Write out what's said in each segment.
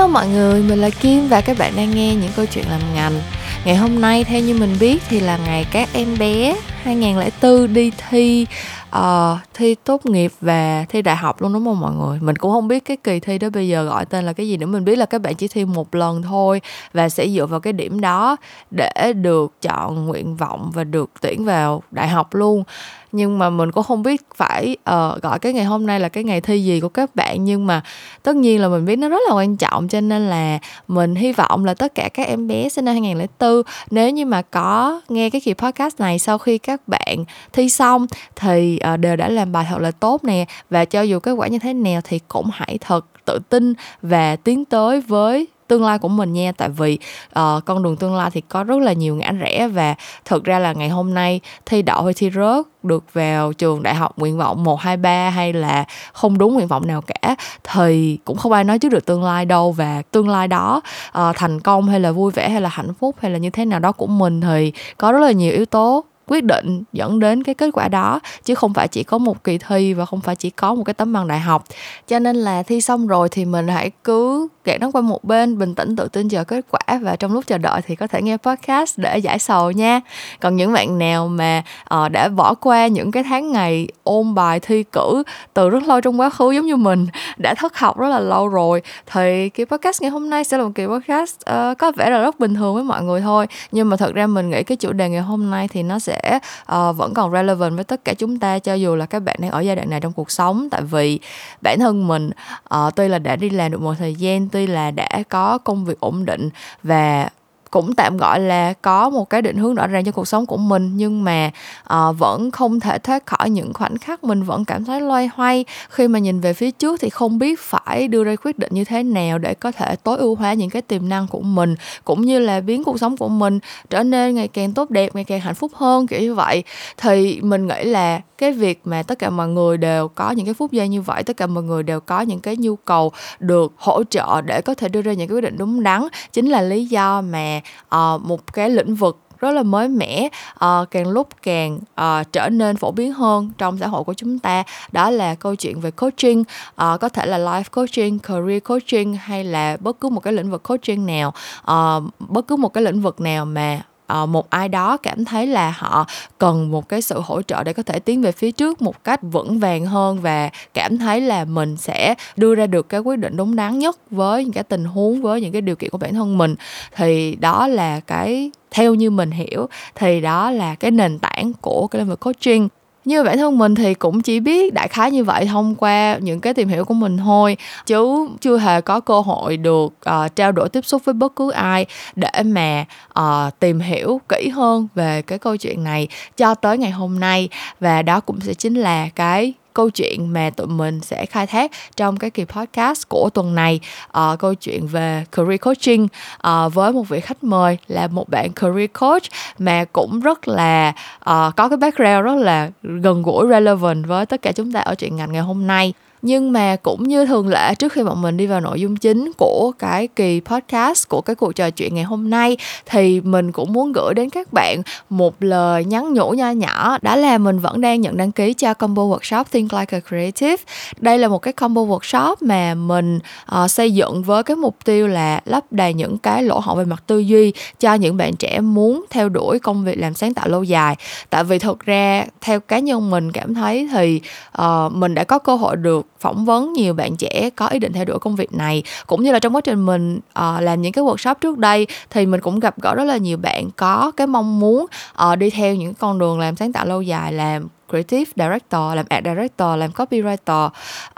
Hello mọi người, mình là Kim và các bạn đang nghe những câu chuyện làm ngành. Ngày hôm nay theo như mình biết thì là ngày các em bé 2004 đi thi uh, thi tốt nghiệp và thi đại học luôn đúng không mọi người? Mình cũng không biết cái kỳ thi đó bây giờ gọi tên là cái gì nữa. Mình biết là các bạn chỉ thi một lần thôi và sẽ dựa vào cái điểm đó để được chọn nguyện vọng và được tuyển vào đại học luôn nhưng mà mình cũng không biết phải uh, gọi cái ngày hôm nay là cái ngày thi gì của các bạn. Nhưng mà tất nhiên là mình biết nó rất là quan trọng. Cho nên là mình hy vọng là tất cả các em bé sinh năm 2004 nếu như mà có nghe cái kỳ podcast này sau khi các bạn thi xong thì uh, đều đã làm bài thật là tốt nè. Và cho dù kết quả như thế nào thì cũng hãy thật tự tin và tiến tới với tương lai của mình nha. Tại vì uh, con đường tương lai thì có rất là nhiều ngã rẽ và thực ra là ngày hôm nay thi đậu hay thi rớt được vào trường đại học nguyện vọng 1, 2, 3 hay là không đúng nguyện vọng nào cả thì cũng không ai nói trước được tương lai đâu. Và tương lai đó uh, thành công hay là vui vẻ hay là hạnh phúc hay là như thế nào đó của mình thì có rất là nhiều yếu tố quyết định dẫn đến cái kết quả đó chứ không phải chỉ có một kỳ thi và không phải chỉ có một cái tấm bằng đại học. Cho nên là thi xong rồi thì mình hãy cứ gạt nó qua một bên bình tĩnh tự tin chờ kết quả và trong lúc chờ đợi thì có thể nghe podcast để giải sầu nha. Còn những bạn nào mà uh, đã bỏ qua những cái tháng ngày ôn bài thi cử từ rất lâu trong quá khứ giống như mình đã thất học rất là lâu rồi thì cái podcast ngày hôm nay sẽ là một kỳ podcast uh, có vẻ là rất bình thường với mọi người thôi. Nhưng mà thật ra mình nghĩ cái chủ đề ngày hôm nay thì nó sẽ uh, vẫn còn relevant với tất cả chúng ta cho dù là các bạn đang ở giai đoạn này trong cuộc sống. Tại vì bản thân mình uh, tuy là đã đi làm được một thời gian tuy là đã có công việc ổn định và cũng tạm gọi là có một cái định hướng rõ ràng cho cuộc sống của mình nhưng mà uh, vẫn không thể thoát khỏi những khoảnh khắc mình vẫn cảm thấy loay hoay. Khi mà nhìn về phía trước thì không biết phải đưa ra quyết định như thế nào để có thể tối ưu hóa những cái tiềm năng của mình cũng như là biến cuộc sống của mình trở nên ngày càng tốt đẹp ngày càng hạnh phúc hơn kiểu như vậy. Thì mình nghĩ là cái việc mà tất cả mọi người đều có những cái phút giây như vậy tất cả mọi người đều có những cái nhu cầu được hỗ trợ để có thể đưa ra những cái quyết định đúng đắn chính là lý do mà uh, một cái lĩnh vực rất là mới mẻ. Uh, càng lúc càng uh, trở nên phổ biến hơn trong xã hội của chúng ta. Đó là câu chuyện về coaching. Uh, có thể là life coaching career coaching hay là bất cứ một cái lĩnh vực coaching nào. Uh, bất cứ một cái lĩnh vực nào mà uh, một ai đó cảm thấy là họ cần một cái sự hỗ trợ để có thể tiến về phía trước một cách vững vàng hơn và cảm thấy là mình sẽ đưa ra được cái quyết định đúng đắn nhất với những cái tình huống với những cái điều kiện của bản thân mình. Thì đó là cái theo như mình hiểu thì đó là cái nền tảng của cái lĩnh vực coaching như bản thân mình thì cũng chỉ biết đại khái như vậy thông qua những cái tìm hiểu của mình thôi. Chứ chưa hề có cơ hội được uh, trao đổi tiếp xúc với bất cứ ai để mà uh, tìm hiểu kỹ hơn về cái câu chuyện này cho tới ngày hôm nay. Và đó cũng sẽ chính là cái câu chuyện mà tụi mình sẽ khai thác trong cái kỳ podcast của tuần này. Uh, câu chuyện về career coaching. Uh, với một vị khách mời là một bạn career coach mà cũng rất là uh, có cái background rất là gần gũi relevant với tất cả chúng ta ở chuyện ngành ngày hôm nay nhưng mà cũng như thường lệ trước khi bọn mình đi vào nội dung chính của cái kỳ podcast của cái cuộc trò chuyện ngày hôm nay thì mình cũng muốn gửi đến các bạn một lời nhắn nhủ nho nhỏ. Đó là mình vẫn đang nhận đăng ký cho combo workshop Think Like a Creative. Đây là một cái combo workshop mà mình uh, xây dựng với cái mục tiêu là lấp đầy những cái lỗ hổng về mặt tư duy cho những bạn trẻ muốn theo đuổi công việc làm sáng tạo lâu dài. Tại vì thực ra theo cá nhân mình cảm thấy thì uh, mình đã có cơ hội được phỏng vấn nhiều bạn trẻ có ý định theo đuổi công việc này. Cũng như là trong quá trình mình uh, làm những cái workshop trước đây thì mình cũng gặp gỡ rất là nhiều bạn có cái mong muốn uh, đi theo những con đường làm sáng tạo lâu dài làm creative director làm art director làm copywriter.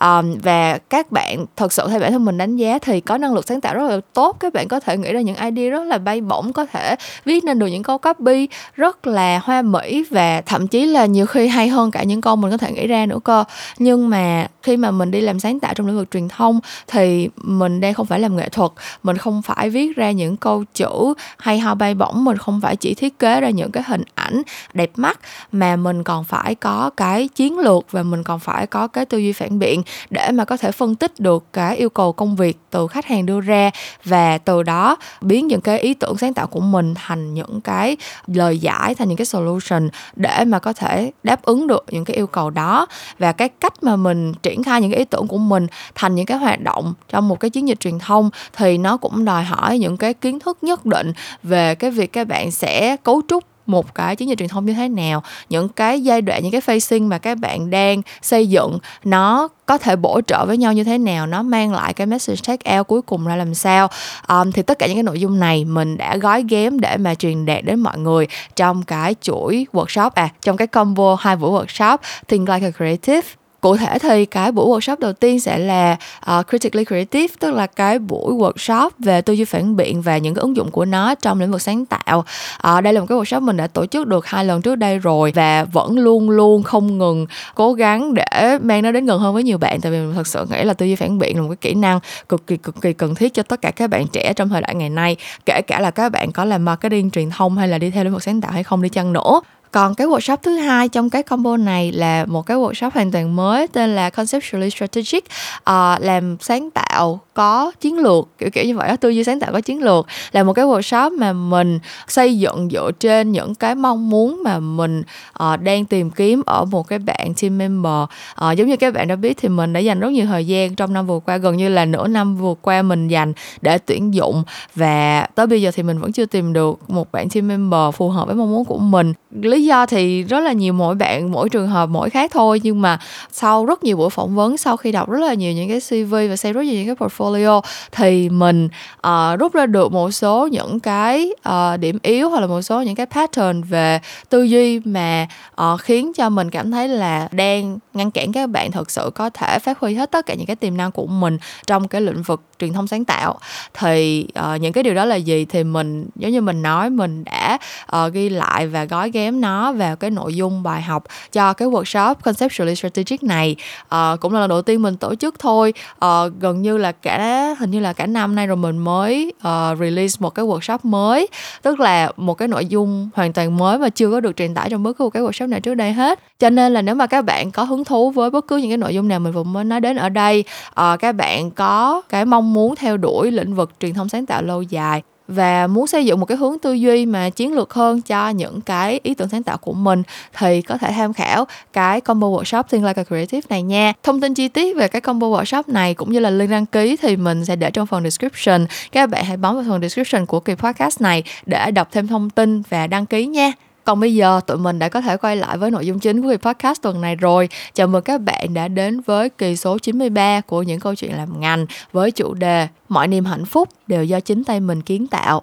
Um, và các bạn thật sự theo bản thân mình đánh giá thì có năng lực sáng tạo rất là tốt. Các bạn có thể nghĩ ra những idea rất là bay bổng có thể viết nên được những câu copy rất là hoa mỹ và thậm chí là nhiều khi hay hơn cả những câu mình có thể nghĩ ra nữa cơ. Nhưng mà khi mà mình đi làm sáng tạo trong lĩnh vực truyền thông thì mình đang không phải làm nghệ thuật. Mình không phải viết ra những câu chữ hay ho bay bổng. Mình không phải chỉ thiết kế ra những cái hình ảnh đẹp mắt mà mình còn phải có cái chiến lược và mình còn phải có cái tư duy phản biện để mà có thể phân tích được cái yêu cầu công việc từ khách hàng đưa ra và từ đó biến những cái ý tưởng sáng tạo của mình thành những cái lời giải, thành những cái solution để mà có thể đáp ứng được những cái yêu cầu đó và cái cách mà mình triển khai những cái ý tưởng của mình thành những cái hoạt động trong một cái chiến dịch truyền thông thì nó cũng đòi hỏi những cái kiến thức nhất định về cái việc các bạn sẽ cấu trúc một cái chiến dịch truyền thông như thế nào những cái giai đoạn những cái facing mà các bạn đang xây dựng nó có thể bổ trợ với nhau như thế nào nó mang lại cái message take out cuối cùng ra làm sao. Um, thì tất cả những cái nội dung này mình đã gói ghém để mà truyền đạt đến mọi người trong cái chuỗi workshop à trong cái combo hai buổi workshop think like a creative cụ thể thì cái buổi workshop đầu tiên sẽ là uh, critically creative tức là cái buổi workshop về tư duy phản biện và những cái ứng dụng của nó trong lĩnh vực sáng tạo. Uh, đây là một cái workshop mình đã tổ chức được hai lần trước đây rồi và vẫn luôn luôn không ngừng cố gắng để mang nó đến gần hơn với nhiều bạn tại vì mình thật sự nghĩ là tư duy phản biện là một cái kỹ năng cực kỳ cực kỳ cần thiết cho tất cả các bạn trẻ trong thời đại ngày nay kể cả là các bạn có làm marketing truyền thông hay là đi theo lĩnh vực sáng tạo hay không đi chăng nữa còn cái workshop thứ hai trong cái combo này là một cái workshop hoàn toàn mới tên là conceptually strategic. Uh, làm sáng tạo có chiến lược kiểu kiểu như vậy đó tư duy sáng tạo có chiến lược. Là một cái workshop mà mình xây dựng dựa trên những cái mong muốn mà mình uh, đang tìm kiếm ở một cái bạn team member. Uh, giống như các bạn đã biết thì mình đã dành rất nhiều thời gian trong năm vừa qua gần như là nửa năm vừa qua mình dành để tuyển dụng. Và tới bây giờ thì mình vẫn chưa tìm được một bạn team member phù hợp với mong muốn của mình lý do thì rất là nhiều mỗi bạn mỗi trường hợp mỗi khác thôi nhưng mà sau rất nhiều buổi phỏng vấn sau khi đọc rất là nhiều những cái cv và xem rất nhiều những cái portfolio thì mình uh, rút ra được một số những cái uh, điểm yếu hoặc là một số những cái pattern về tư duy mà uh, khiến cho mình cảm thấy là đang ngăn cản các bạn thực sự có thể phát huy hết tất cả những cái tiềm năng của mình trong cái lĩnh vực truyền thông sáng tạo. Thì uh, những cái điều đó là gì thì mình giống như mình nói mình đã uh, ghi lại và gói ghém nó vào cái nội dung bài học cho cái workshop conceptually strategic này. À, cũng là lần đầu tiên mình tổ chức thôi. À, gần như là cả hình như là cả năm nay rồi mình mới uh, release một cái workshop mới. Tức là một cái nội dung hoàn toàn mới mà chưa có được truyền tải trong bất cứ một cái workshop nào trước đây hết. Cho nên là nếu mà các bạn có hứng thú với bất cứ những cái nội dung nào mình vừa mới nói đến ở đây uh, các bạn có cái mong muốn theo đuổi lĩnh vực truyền thông sáng tạo lâu dài và muốn xây dựng một cái hướng tư duy mà chiến lược hơn cho những cái ý tưởng sáng tạo của mình thì có thể tham khảo cái combo workshop Think Like a Creative này nha. Thông tin chi tiết về cái combo workshop này cũng như là link đăng ký thì mình sẽ để trong phần description. Các bạn hãy bấm vào phần description của kỳ podcast này để đọc thêm thông tin và đăng ký nha. Còn bây giờ, tụi mình đã có thể quay lại với nội dung chính của kỳ podcast tuần này rồi. Chào mừng các bạn đã đến với kỳ số 93 của những câu chuyện làm ngành với chủ đề Mọi niềm hạnh phúc đều do chính tay mình kiến tạo.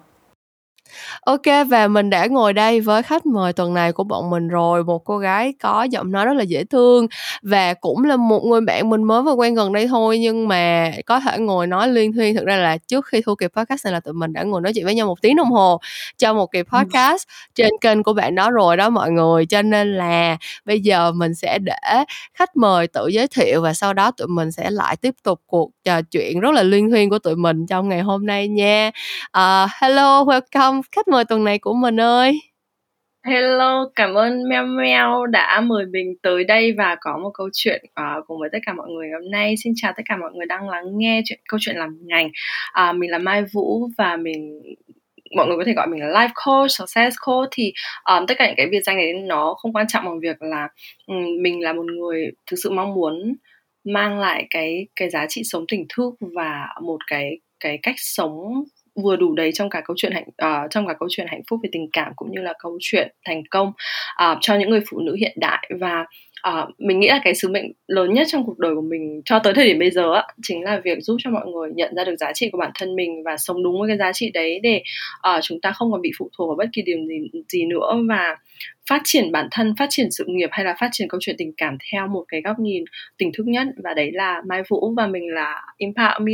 Ok và mình đã ngồi đây với khách mời tuần này của bọn mình rồi. Một cô gái có giọng nói rất là dễ thương Và cũng là một người bạn mình mới vừa quen gần đây thôi Nhưng mà có thể ngồi nói liên thuyên. Thực ra là trước khi thu kịp podcast này là tụi mình đã ngồi nói chuyện với nhau một tiếng đồng hồ Cho một kịp podcast trên kênh của bạn đó rồi đó mọi người. Cho nên là bây giờ mình sẽ để khách mời tự giới thiệu Và sau đó tụi mình sẽ lại tiếp tục cuộc trò chuyện rất là liên thuyên của tụi mình trong ngày hôm nay nha. Uh, Hello, welcome khách mời tuần này của mình ơi Hello, cảm ơn Meo Meo đã mời mình tới đây và có một câu chuyện uh, cùng với tất cả mọi người hôm nay. Xin chào tất cả mọi người đang lắng nghe chuyện câu chuyện làm ngành. Uh, mình là Mai Vũ và mình mọi người có thể gọi mình là life coach, success coach thì um, tất cả những cái biệt danh đấy nó không quan trọng bằng việc là um, mình là một người thực sự mong muốn mang lại cái cái giá trị sống tỉnh thức và một cái cái cách sống vừa đủ đầy trong cả câu chuyện hạnh uh, trong cả câu chuyện hạnh phúc về tình cảm cũng như là câu chuyện thành công uh, cho những người phụ nữ hiện đại. Và uh, mình nghĩ là cái sứ mệnh lớn nhất trong cuộc đời của mình cho tới thời điểm bây giờ á chính là việc giúp cho mọi người nhận ra được giá trị của bản thân mình và sống đúng với cái giá trị đấy để uh, chúng ta không còn bị phụ thuộc vào bất kỳ điều gì gì nữa và phát triển bản thân phát triển sự nghiệp hay là phát triển câu chuyện tình cảm theo một cái góc nhìn tỉnh thức nhất. Và đấy là mai vũ và mình là impact me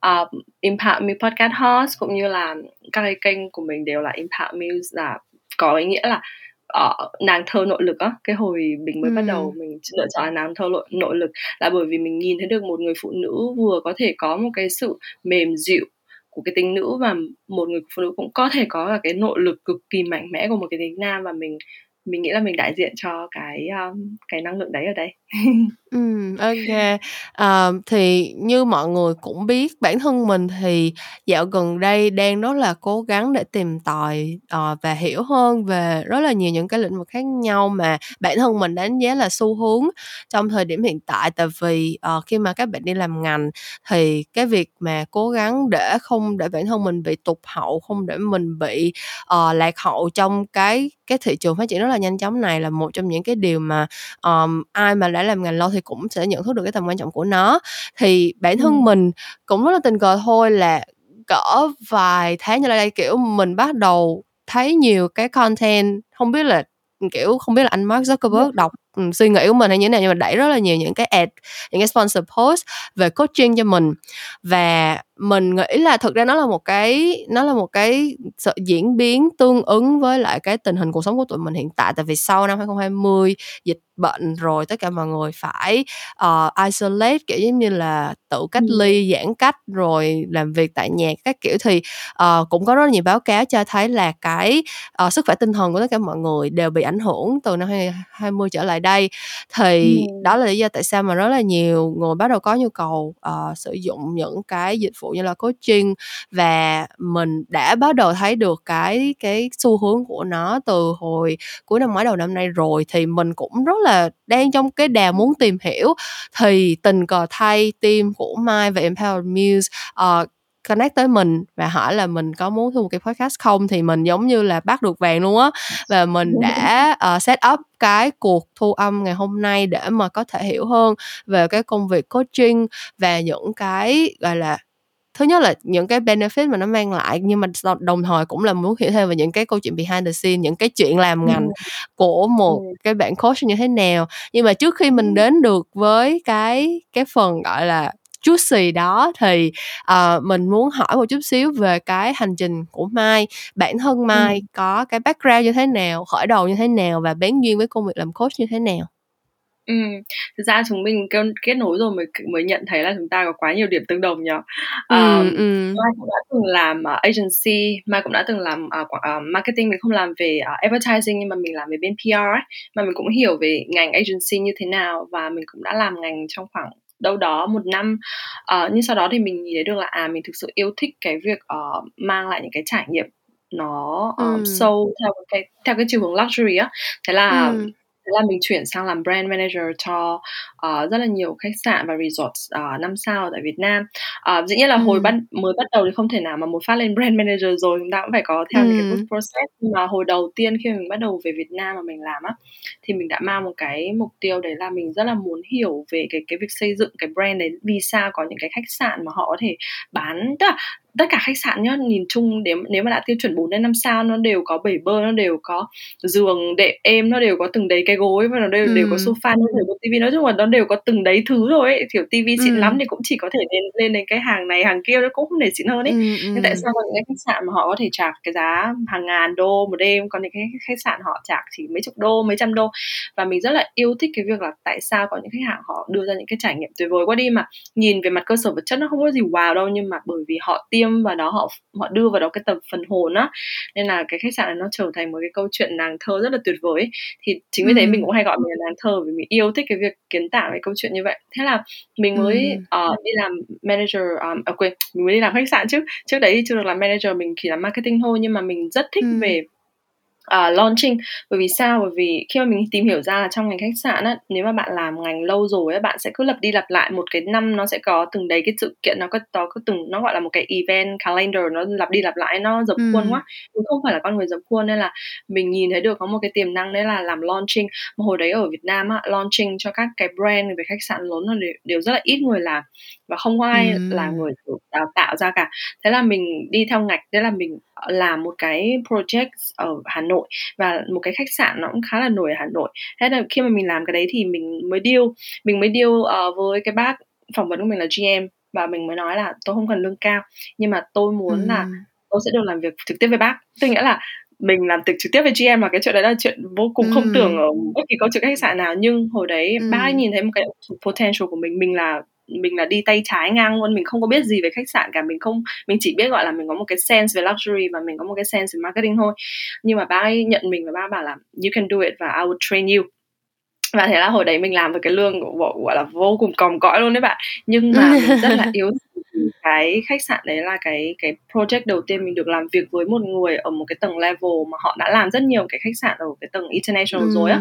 ờ, uh, impact me podcast host cũng như là các cái kênh của mình đều là impact me là có ý nghĩa là uh, nàng thơ nội lực á cái hồi mình mới ừ. bắt đầu mình lựa chọn nàng thơ nội, nội lực là bởi vì mình nhìn thấy được một người phụ nữ vừa có thể có một cái sự mềm dịu của cái tính nữ và một người phụ nữ cũng có thể có là cái nội lực cực kỳ mạnh mẽ của một cái tính nam và mình mình nghĩ là mình đại diện cho cái um, cái năng lượng đấy ở đây Ừm, ok. à, thì như mọi người cũng biết bản thân mình thì dạo gần đây đang rất là cố gắng để tìm tòi, uh, và hiểu hơn về rất là nhiều những cái lĩnh vực khác nhau mà bản thân mình đánh giá là xu hướng trong thời điểm hiện tại. Tại vì, uh, khi mà các bạn đi làm ngành thì cái việc mà cố gắng để không để bản thân mình bị tụt hậu, không để mình bị, uh, lạc hậu trong cái cái thị trường phát triển rất là nhanh chóng này là một trong những cái điều mà, um, ai mà đã làm ngành lâu thì cũng sẽ nhận thức được cái tầm quan trọng của nó. Thì bản thân mình cũng rất là tình cờ thôi là cỡ vài tháng trở lại đây, kiểu, mình bắt đầu thấy nhiều cái content, không biết là, kiểu, không biết là anh Mark Zuckerberg đọc, ừm, suy nghĩ của mình hay như thế nào nhưng mà đẩy rất là nhiều những cái ad, những cái sponsor post về coaching cho mình. Và mình nghĩ là thực ra nó là một cái nó là một cái sự diễn biến tương ứng với lại cái tình hình cuộc sống của tụi mình hiện tại tại vì sau năm 2020 dịch bệnh rồi tất cả mọi người phải uh, isolate kiểu giống như là tự cách ly giãn cách rồi làm việc tại nhà các kiểu. Thì uh, cũng có rất là nhiều báo cáo cho thấy là cái uh, sức khỏe tinh thần của tất cả mọi người đều bị ảnh hưởng từ năm 2020 trở lại đây. Thì ừ. đó là lý do tại sao mà rất là nhiều người bắt đầu có nhu cầu uh, sử dụng những cái dịch vụ như là coaching và mình đã bắt đầu thấy được cái cái xu hướng của nó từ hồi cuối năm ngoái đầu năm nay rồi thì mình cũng rất là đang trong cái đà muốn tìm hiểu thì tình cờ thay team của Mai và Empower Muse uh, connect tới mình và hỏi là mình có muốn thu một cái podcast không? Thì mình giống như là bắt được vàng luôn á. Và mình đã uh, set up cái cuộc thu âm ngày hôm nay để mà có thể hiểu hơn về cái công việc coaching và những cái gọi là thứ nhất là những cái benefit mà nó mang lại nhưng mà đồng thời cũng là muốn hiểu thêm về những cái câu chuyện behind the scene những cái chuyện làm ngành của một cái bạn coach như thế nào. Nhưng mà trước khi mình đến được với cái cái phần gọi là chút xì đó thì uh, mình muốn hỏi một chút xíu về cái hành trình của Mai. Bản thân Mai ừ. có cái background như thế nào khởi đầu như thế nào và bén duyên với công việc làm coach như thế nào Ừ, thực ra chúng mình kết, kết nối rồi mới mới nhận thấy là chúng ta có quá nhiều điểm tương đồng nhỉ. Ừ, um, ừ. Mai cũng đã từng làm uh, agency, Mai cũng đã từng làm uh, uh, marketing, mình không làm về uh, advertising nhưng mà mình làm về bên PR ấy, mà mình cũng hiểu về ngành agency như thế nào và mình cũng đã làm ngành trong khoảng đâu đó một năm uh, nhưng sau đó thì mình nhìn thấy được là à mình thực sự yêu thích cái việc uh, mang lại những cái trải nghiệm nó um, ừ. sâu theo cái theo cái chiều hướng luxury á thế là ừ thế là mình chuyển sang làm brand manager cho uh, rất là nhiều khách sạn và resort uh, năm sao tại Việt Nam uh, dĩ nhiên là ừ. hồi bắt mới bắt đầu thì không thể nào mà một phát lên brand manager rồi chúng ta cũng phải có theo ừ. cái process nhưng mà hồi đầu tiên khi mình bắt đầu về Việt Nam mà mình làm á thì mình đã mang một cái mục tiêu đấy là mình rất là muốn hiểu về cái cái việc xây dựng cái brand đấy vì sao có những cái khách sạn mà họ có thể bán tức là tất cả khách sạn nhá nhìn chung nếu nếu mà đã tiêu chuẩn 4 đến 5 sao nó đều có bể bơi nó đều có giường đệm êm nó đều có từng đấy cái gối và nó đều ừ. đều có sofa nó đều có tivi nói chung là nó đều có từng đấy thứ rồi ấy kiểu tivi xịn ừ. lắm thì cũng chỉ có thể lên lên đến cái hàng này hàng kia nó cũng không thể xịn hơn ấy ừ, ừ. nhưng tại sao có những cái khách sạn mà họ có thể trả cái giá hàng ngàn đô một đêm còn những cái khách sạn họ trả chỉ mấy chục đô mấy trăm đô và mình rất là yêu thích cái việc là tại sao có những khách hàng họ đưa ra những cái trải nghiệm tuyệt vời quá đi mà nhìn về mặt cơ sở vật chất nó không có gì wow đâu nhưng mà bởi vì họ tiêm tiêm và đó họ họ đưa vào đó cái tập phần hồn á nên là cái khách sạn này nó trở thành một cái câu chuyện nàng thơ rất là tuyệt vời thì chính vì thế ừ. mình cũng hay gọi mình là nàng thơ vì mình yêu thích cái việc kiến tạo cái câu chuyện như vậy thế là mình mới ừ. uh, đi làm manager um, à, quên mình mới đi làm khách sạn trước trước đấy chưa được làm manager mình chỉ làm marketing thôi nhưng mà mình rất thích ừ. về uh, launching. Bởi vì sao? Bởi vì khi mà mình tìm hiểu ra là trong ngành khách sạn á nếu mà bạn làm ngành lâu rồi á bạn sẽ cứ lặp đi lặp lại một cái năm nó sẽ có từng đấy cái sự kiện nó có có từng nó gọi là một cái event calendar nó lặp đi lặp lại nó dập ừ. khuôn quá. Mình không phải là con người dập khuôn nên là mình nhìn thấy được có một cái tiềm năng đấy là làm launching. Mà hồi đấy ở Việt Nam á launching cho các cái brand về khách sạn lớn là đều, đều rất là ít người làm và không có ai ừ. là người đào tạo ra cả. Thế là mình đi theo ngạch đấy là mình làm một cái project ở Hà Nội và một cái khách sạn nó cũng khá là nổi ở Hà Nội thế là khi mà mình làm cái đấy thì mình mới deal mình mới deal uh, với cái bác phỏng vấn của mình là GM và mình mới nói là tôi không cần lương cao nhưng mà tôi muốn ừ. là tôi sẽ được làm việc trực tiếp với bác tức nghĩa là mình làm trực trực tiếp với GM mà cái chuyện đấy là chuyện vô cùng không tưởng ở bất kỳ câu chuyện khách sạn nào nhưng hồi đấy ừ. bác nhìn thấy một cái potential của mình mình là mình là đi tay trái ngang luôn, mình không có biết gì về khách sạn cả, mình không, mình chỉ biết, gọi là, mình có một cái sense về luxury và mình có một cái sense về marketing thôi. Nhưng mà ba ấy nhận mình và ba bảo là, you can do it và I will train you và thế là hồi đấy mình làm với cái lương gọi là vô cùng còng cõi luôn đấy bạn nhưng mà mình rất là yếu cái khách sạn đấy là cái cái project đầu tiên mình được làm việc với một người ở một cái tầng level mà họ đã làm rất nhiều cái khách sạn ở cái tầng international ừ. rồi á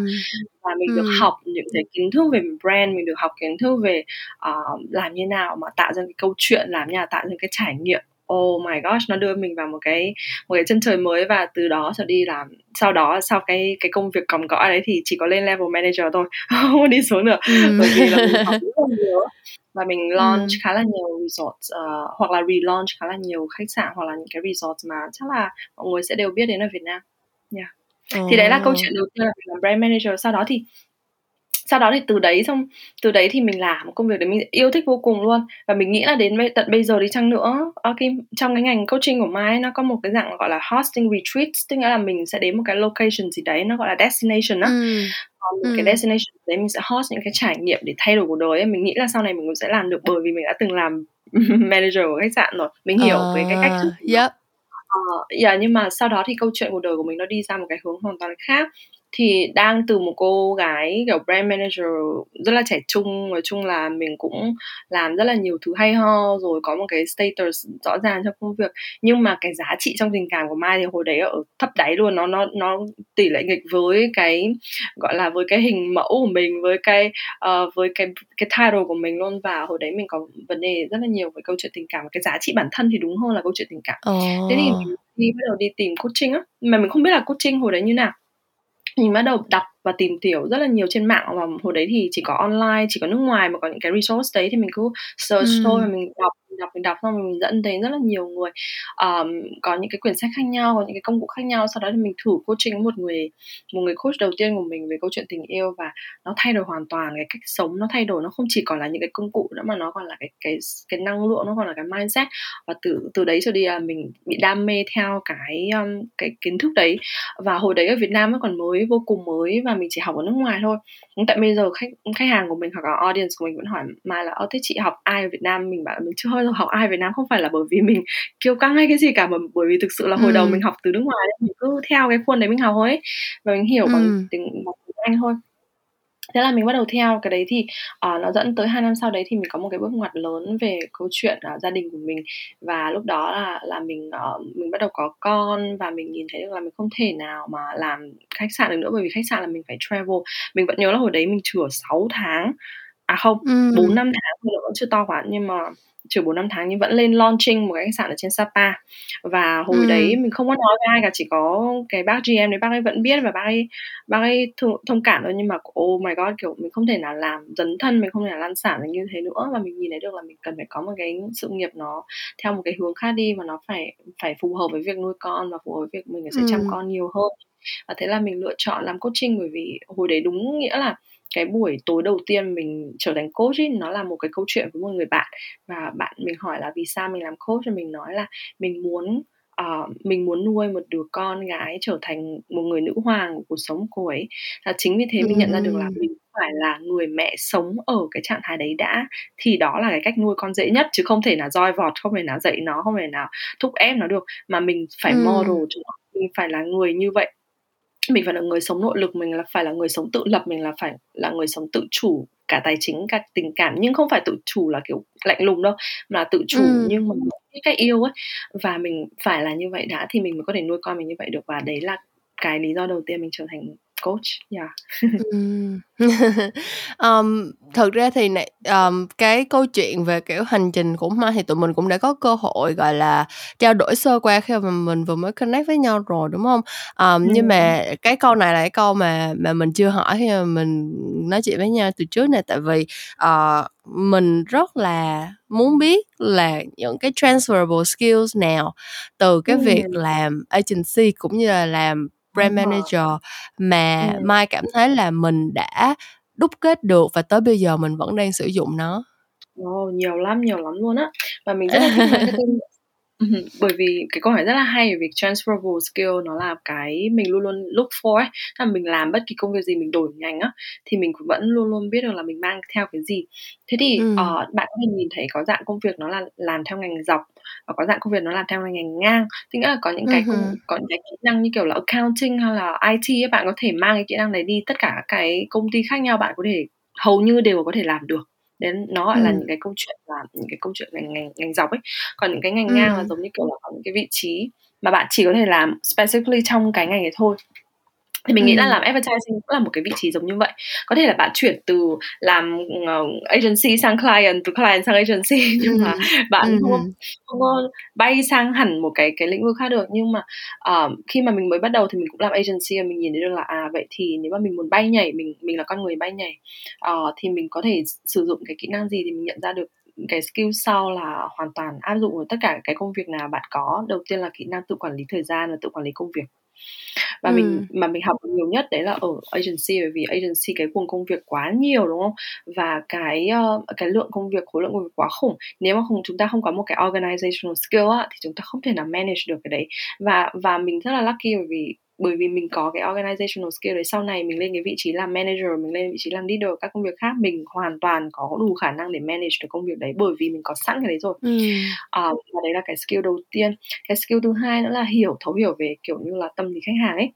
và mình ừ. được học những cái kiến thức về brand mình được học kiến thức về uh, làm như nào mà tạo ra cái câu chuyện làm như nào tạo ra cái trải nghiệm oh my gosh nó đưa mình vào một cái một cái chân trời mới và từ đó trở đi làm sau đó sau cái cái công việc còng cõi đấy thì chỉ có lên level manager thôi không đi xuống nữa ừ. bởi vì là mình học rất là nhiều và mình launch ừ. khá là nhiều resort uh, hoặc là relaunch khá là nhiều khách sạn hoặc là những cái resort mà chắc là mọi người sẽ đều biết đến ở Việt Nam yeah. Oh. thì đấy là câu chuyện đầu tiên là mình làm brand manager sau đó thì sau đó thì từ đấy xong từ đấy thì mình làm công việc đấy mình yêu thích vô cùng luôn và mình nghĩ là đến tận bây giờ đi chăng nữa okay, trong cái ngành coaching của Mai nó có một cái dạng gọi là hosting retreat tức nghĩa là mình sẽ đến một cái location gì đấy nó gọi là destination á ừ. một ừ. cái destination đấy mình sẽ host những cái trải nghiệm để thay đổi cuộc đời ấy. mình nghĩ là sau này mình cũng sẽ làm được bởi vì mình đã từng làm manager của khách sạn rồi mình hiểu uh, về cái cách thức yep. Uh, yeah, nhưng mà sau đó thì câu chuyện cuộc đời của mình nó đi ra một cái hướng hoàn toàn khác thì đang từ một cô gái kiểu brand manager rất là trẻ trung nói chung là mình cũng làm rất là nhiều thứ hay ho rồi có một cái status rõ ràng trong công việc. Nhưng mà cái giá trị trong tình cảm của Mai thì hồi đấy ở thấp đáy luôn nó nó nó tỷ lệ nghịch với cái gọi là với cái hình mẫu của mình với cái uh, với cái cái title của mình luôn. Và hồi đấy mình có vấn đề rất là nhiều về câu chuyện tình cảm cái giá trị bản thân thì đúng hơn là câu chuyện tình cảm. Oh. thế thì mình đi bắt đầu đi tìm coaching á mà mình không biết là coaching hồi đấy như nào mình bắt đầu đọc và tìm hiểu rất là nhiều trên mạng và hồi đấy thì chỉ có online chỉ có nước ngoài mà có những cái resource đấy thì mình cứ search ừ. thôi và mình đọc mình đọc mình đọc xong mình dẫn đến rất là nhiều người um, có những cái quyển sách khác nhau có những cái công cụ khác nhau. Sau đó thì mình thử coaching một người một người coach đầu tiên của mình về câu chuyện tình yêu và nó thay đổi hoàn toàn cái cách sống nó thay đổi. Nó không chỉ còn là những cái công cụ nữa mà nó còn là cái cái cái năng lượng nó còn là cái mindset. Và từ từ đấy trở đi là mình bị đam mê theo cái um, cái kiến thức đấy. Và hồi đấy ở Việt Nam nó còn mới vô cùng mới và mình chỉ học ở nước ngoài thôi. Tại bây giờ khách khách hàng của mình hoặc là audience của mình vẫn hỏi mà là thế chị học ai ở Việt Nam? Mình bảo là mình chưa học ai Việt Nam không phải là bởi vì mình kiêu căng hay cái gì cả mà bởi vì thực sự là hồi ừ. đầu mình học từ nước ngoài mình cứ theo cái khuôn đấy mình học ấy và mình hiểu bằng ừ. tiếng bằng tiếng Anh thôi thế là mình bắt đầu theo cái đấy thì uh, nó dẫn tới hai năm sau đấy thì mình có một cái bước ngoặt lớn về câu chuyện uh, gia đình của mình và lúc đó là là mình uh, mình bắt đầu có con và mình nhìn thấy được là mình không thể nào mà làm khách sạn được nữa bởi vì khách sạn là mình phải travel mình vẫn nhớ là hồi đấy mình chữa 6 tháng à không bốn ừ. năm tháng thì nó vẫn chưa to quá nhưng mà trừ bốn năm tháng nhưng vẫn lên launching một cái khách sạn ở trên Sapa và hồi ừ. đấy mình không có nói với ai cả chỉ có cái bác GM đấy bác ấy vẫn biết và bác ấy bác ấy thông, thông cảm thôi nhưng mà oh my god kiểu mình không thể nào làm dấn thân mình không thể nào lan sản như thế nữa và mình nhìn thấy được là mình cần phải có một cái sự nghiệp nó theo một cái hướng khác đi mà nó phải phải phù hợp với việc nuôi con và phù hợp với việc mình sẽ chăm ừ. con nhiều hơn và thế là mình lựa chọn làm coaching bởi vì hồi đấy đúng nghĩa là cái buổi tối đầu tiên mình trở thành coach ấy, nó là một cái câu chuyện với một người bạn. Và bạn mình hỏi là vì sao mình làm coach thì mình nói là mình muốn uh, mình muốn nuôi một đứa con gái trở thành một người nữ hoàng của cuộc sống của cô ấy. Là chính vì thế mình nhận ra được là mình phải là người mẹ sống ở cái trạng thái đấy đã thì đó là cái cách nuôi con dễ nhất chứ không thể nào roi vọt không thể nào dạy nó không thể nào thúc ép nó được. Mà mình phải ừ. model cho nó mình phải là người như vậy mình phải là người sống nội lực mình là phải là người sống tự lập mình là phải là người sống tự chủ cả tài chính cả tình cảm. Nhưng không phải tự chủ là kiểu lạnh lùng đâu mà tự chủ. Ừ. nhưng mà cái cách yêu ấy và mình phải là như vậy đã thì mình mới có thể nuôi con mình như vậy được. Và đấy là cái lý do đầu tiên mình trở thành coach yeah um, thực ra thì này um, cái câu chuyện về kiểu hành trình của Mai thì tụi mình cũng đã có cơ hội gọi là trao đổi sơ qua khi mà mình vừa mới connect với nhau rồi đúng không um, ừ. nhưng mà cái câu này là cái câu mà mà mình chưa hỏi khi mà mình nói chuyện với nhau từ trước này tại vì uh, mình rất là muốn biết là những cái transferable skills nào từ cái ừ. việc làm agency cũng như là làm brand manager mà ừ. mai cảm thấy là mình đã đúc kết được và tới bây giờ mình vẫn đang sử dụng nó Ồ, nhiều lắm, nhiều lắm luôn á. Và mình rất là thích marketing bởi vì cái câu hỏi rất là hay về việc transferable skill nó là cái mình luôn luôn look for ấy. Là mình làm bất kỳ công việc gì mình đổi ngành á thì mình cũng vẫn luôn luôn biết được là mình mang theo cái gì. Thế thì Ừm. ờ, bạn có thể nhìn thấy có dạng công việc nó là làm theo ngành dọc và có dạng công việc nó làm theo ngành ngang. Tức nghĩa là có những cái công Ừm có những cái kỹ năng như kiểu là accounting hay là IT ấy, bạn có thể mang cái kỹ năng này đi tất cả các cái công ty khác nhau bạn có thể hầu như đều có thể làm được đến nó gọi là những cái câu chuyện là những cái câu chuyện ngành ngành ngành dọc ấy. Còn những cái ngành ngang là giống như kiểu là có những cái vị trí mà bạn chỉ có thể làm specifically trong cái ngành ấy thôi thì mình nghĩ là làm advertising cũng là một cái vị trí giống như vậy. Có thể là bạn chuyển từ làm uh, agency sang client từ client sang agency. Nhưng mà bạn ừ. không không có bay sang hẳn một cái cái lĩnh vực khác được. Nhưng mà uh, khi mà mình mới bắt đầu thì mình cũng làm agency và mình nhìn thấy được là à vậy thì nếu mà mình muốn bay nhảy mình mình là con người bay nhảy uh, thì mình có thể sử dụng cái kỹ năng gì thì mình nhận ra được cái skill sau là hoàn toàn áp dụng ở tất cả cái công việc nào bạn có. Đầu tiên là kỹ năng tự quản lý thời gian và tự quản lý công việc và ừ. mình mà mình học nhiều nhất đấy là ở agency bởi vì agency cái nguồn công việc quá nhiều đúng không? Và cái uh, cái lượng công việc khối lượng công việc quá khủng. Nếu mà không chúng ta không có một cái organizational skill á, thì chúng ta không thể nào manage được cái đấy. Và và mình rất là lucky bởi vì bởi vì mình có cái organizational skill đấy sau này mình lên cái vị trí làm manager mình lên vị trí làm leader các công việc khác mình hoàn toàn có đủ khả năng để manage được công việc đấy bởi vì mình có sẵn cái đấy rồi ừ. à, và đấy là cái skill đầu tiên cái skill thứ hai nữa là hiểu thấu hiểu về kiểu như là tâm lý khách hàng ấy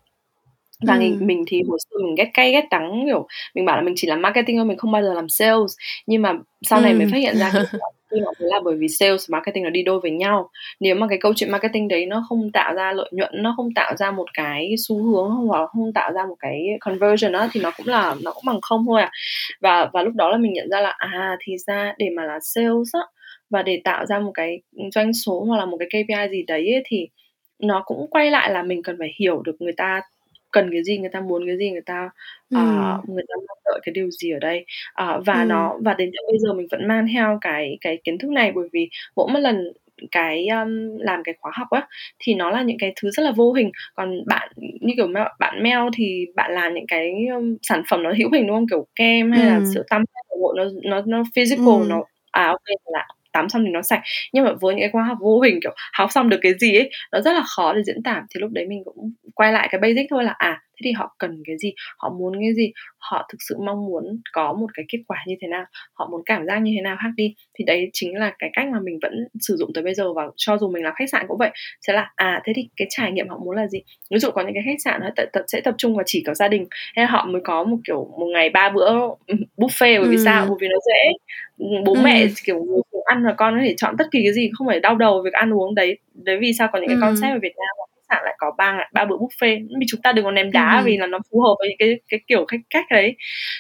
và ừ. mình, mình thì hồi xưa mình ghét cay ghét đắng kiểu mình bảo là mình chỉ làm marketing thôi mình không bao giờ làm sales nhưng mà sau này ừ. mình phát hiện ra nhưng mà là bởi vì sales marketing nó đi đôi với nhau. Nếu mà cái câu chuyện marketing đấy nó không tạo ra lợi nhuận nó không tạo ra một cái xu hướng hoặc không tạo ra một cái conversion đó thì nó cũng là nó cũng bằng không thôi à. Và và lúc đó là mình nhận ra là à thì ra để mà là sales á và để tạo ra một cái doanh số hoặc là một cái KPI gì đấy ấy, thì nó cũng quay lại là mình cần phải hiểu được người ta cần cái gì người ta muốn cái gì người ta uh, người ta mong đợi cái điều gì ở đây. Uh, và ừ. nó và đến tận bây giờ mình vẫn mang theo cái cái kiến thức này bởi vì mỗi một lần cái um, làm cái khóa học á thì nó là những cái thứ rất là vô hình. Còn bạn như kiểu bạn mail thì bạn làm những cái um, sản phẩm nó hữu hình đúng không? Kiểu kem hay là sữa tắm nó nó nó physical ừ. nó à ok là tắm xong thì nó sạch. Nhưng mà với những cái khóa học vô hình, kiểu, học xong được cái gì ấy, nó rất là khó để diễn tả. Thì lúc đấy mình cũng quay lại cái basic thôi là à thế thì họ cần cái gì? Họ muốn cái gì? Họ thực sự mong muốn có một cái kết quả như thế nào? Họ muốn cảm giác như thế nào khác đi? Thì đấy chính là cái cách mà mình vẫn sử dụng tới bây giờ và cho dù mình làm khách sạn cũng vậy. Sẽ là à thế thì cái trải nghiệm họ muốn là gì? Ví dụ có những cái khách sạn họ t- t- sẽ tập trung vào chỉ có gia đình hay họ mới có một kiểu một ngày ba bữa buffet bởi vì ừ. sao? Bởi vì nó dễ. Bố ừ. mẹ kiểu ăn và con có thể chọn tất kỳ cái gì không phải đau đầu việc ăn uống. Đấy đấy vì sao có những cái ừ. concept ở Việt Nam sạn lại có ba ba bữa buffet vì chúng ta đừng có ném đá ừ. vì là nó phù hợp với cái cái kiểu cách cách đấy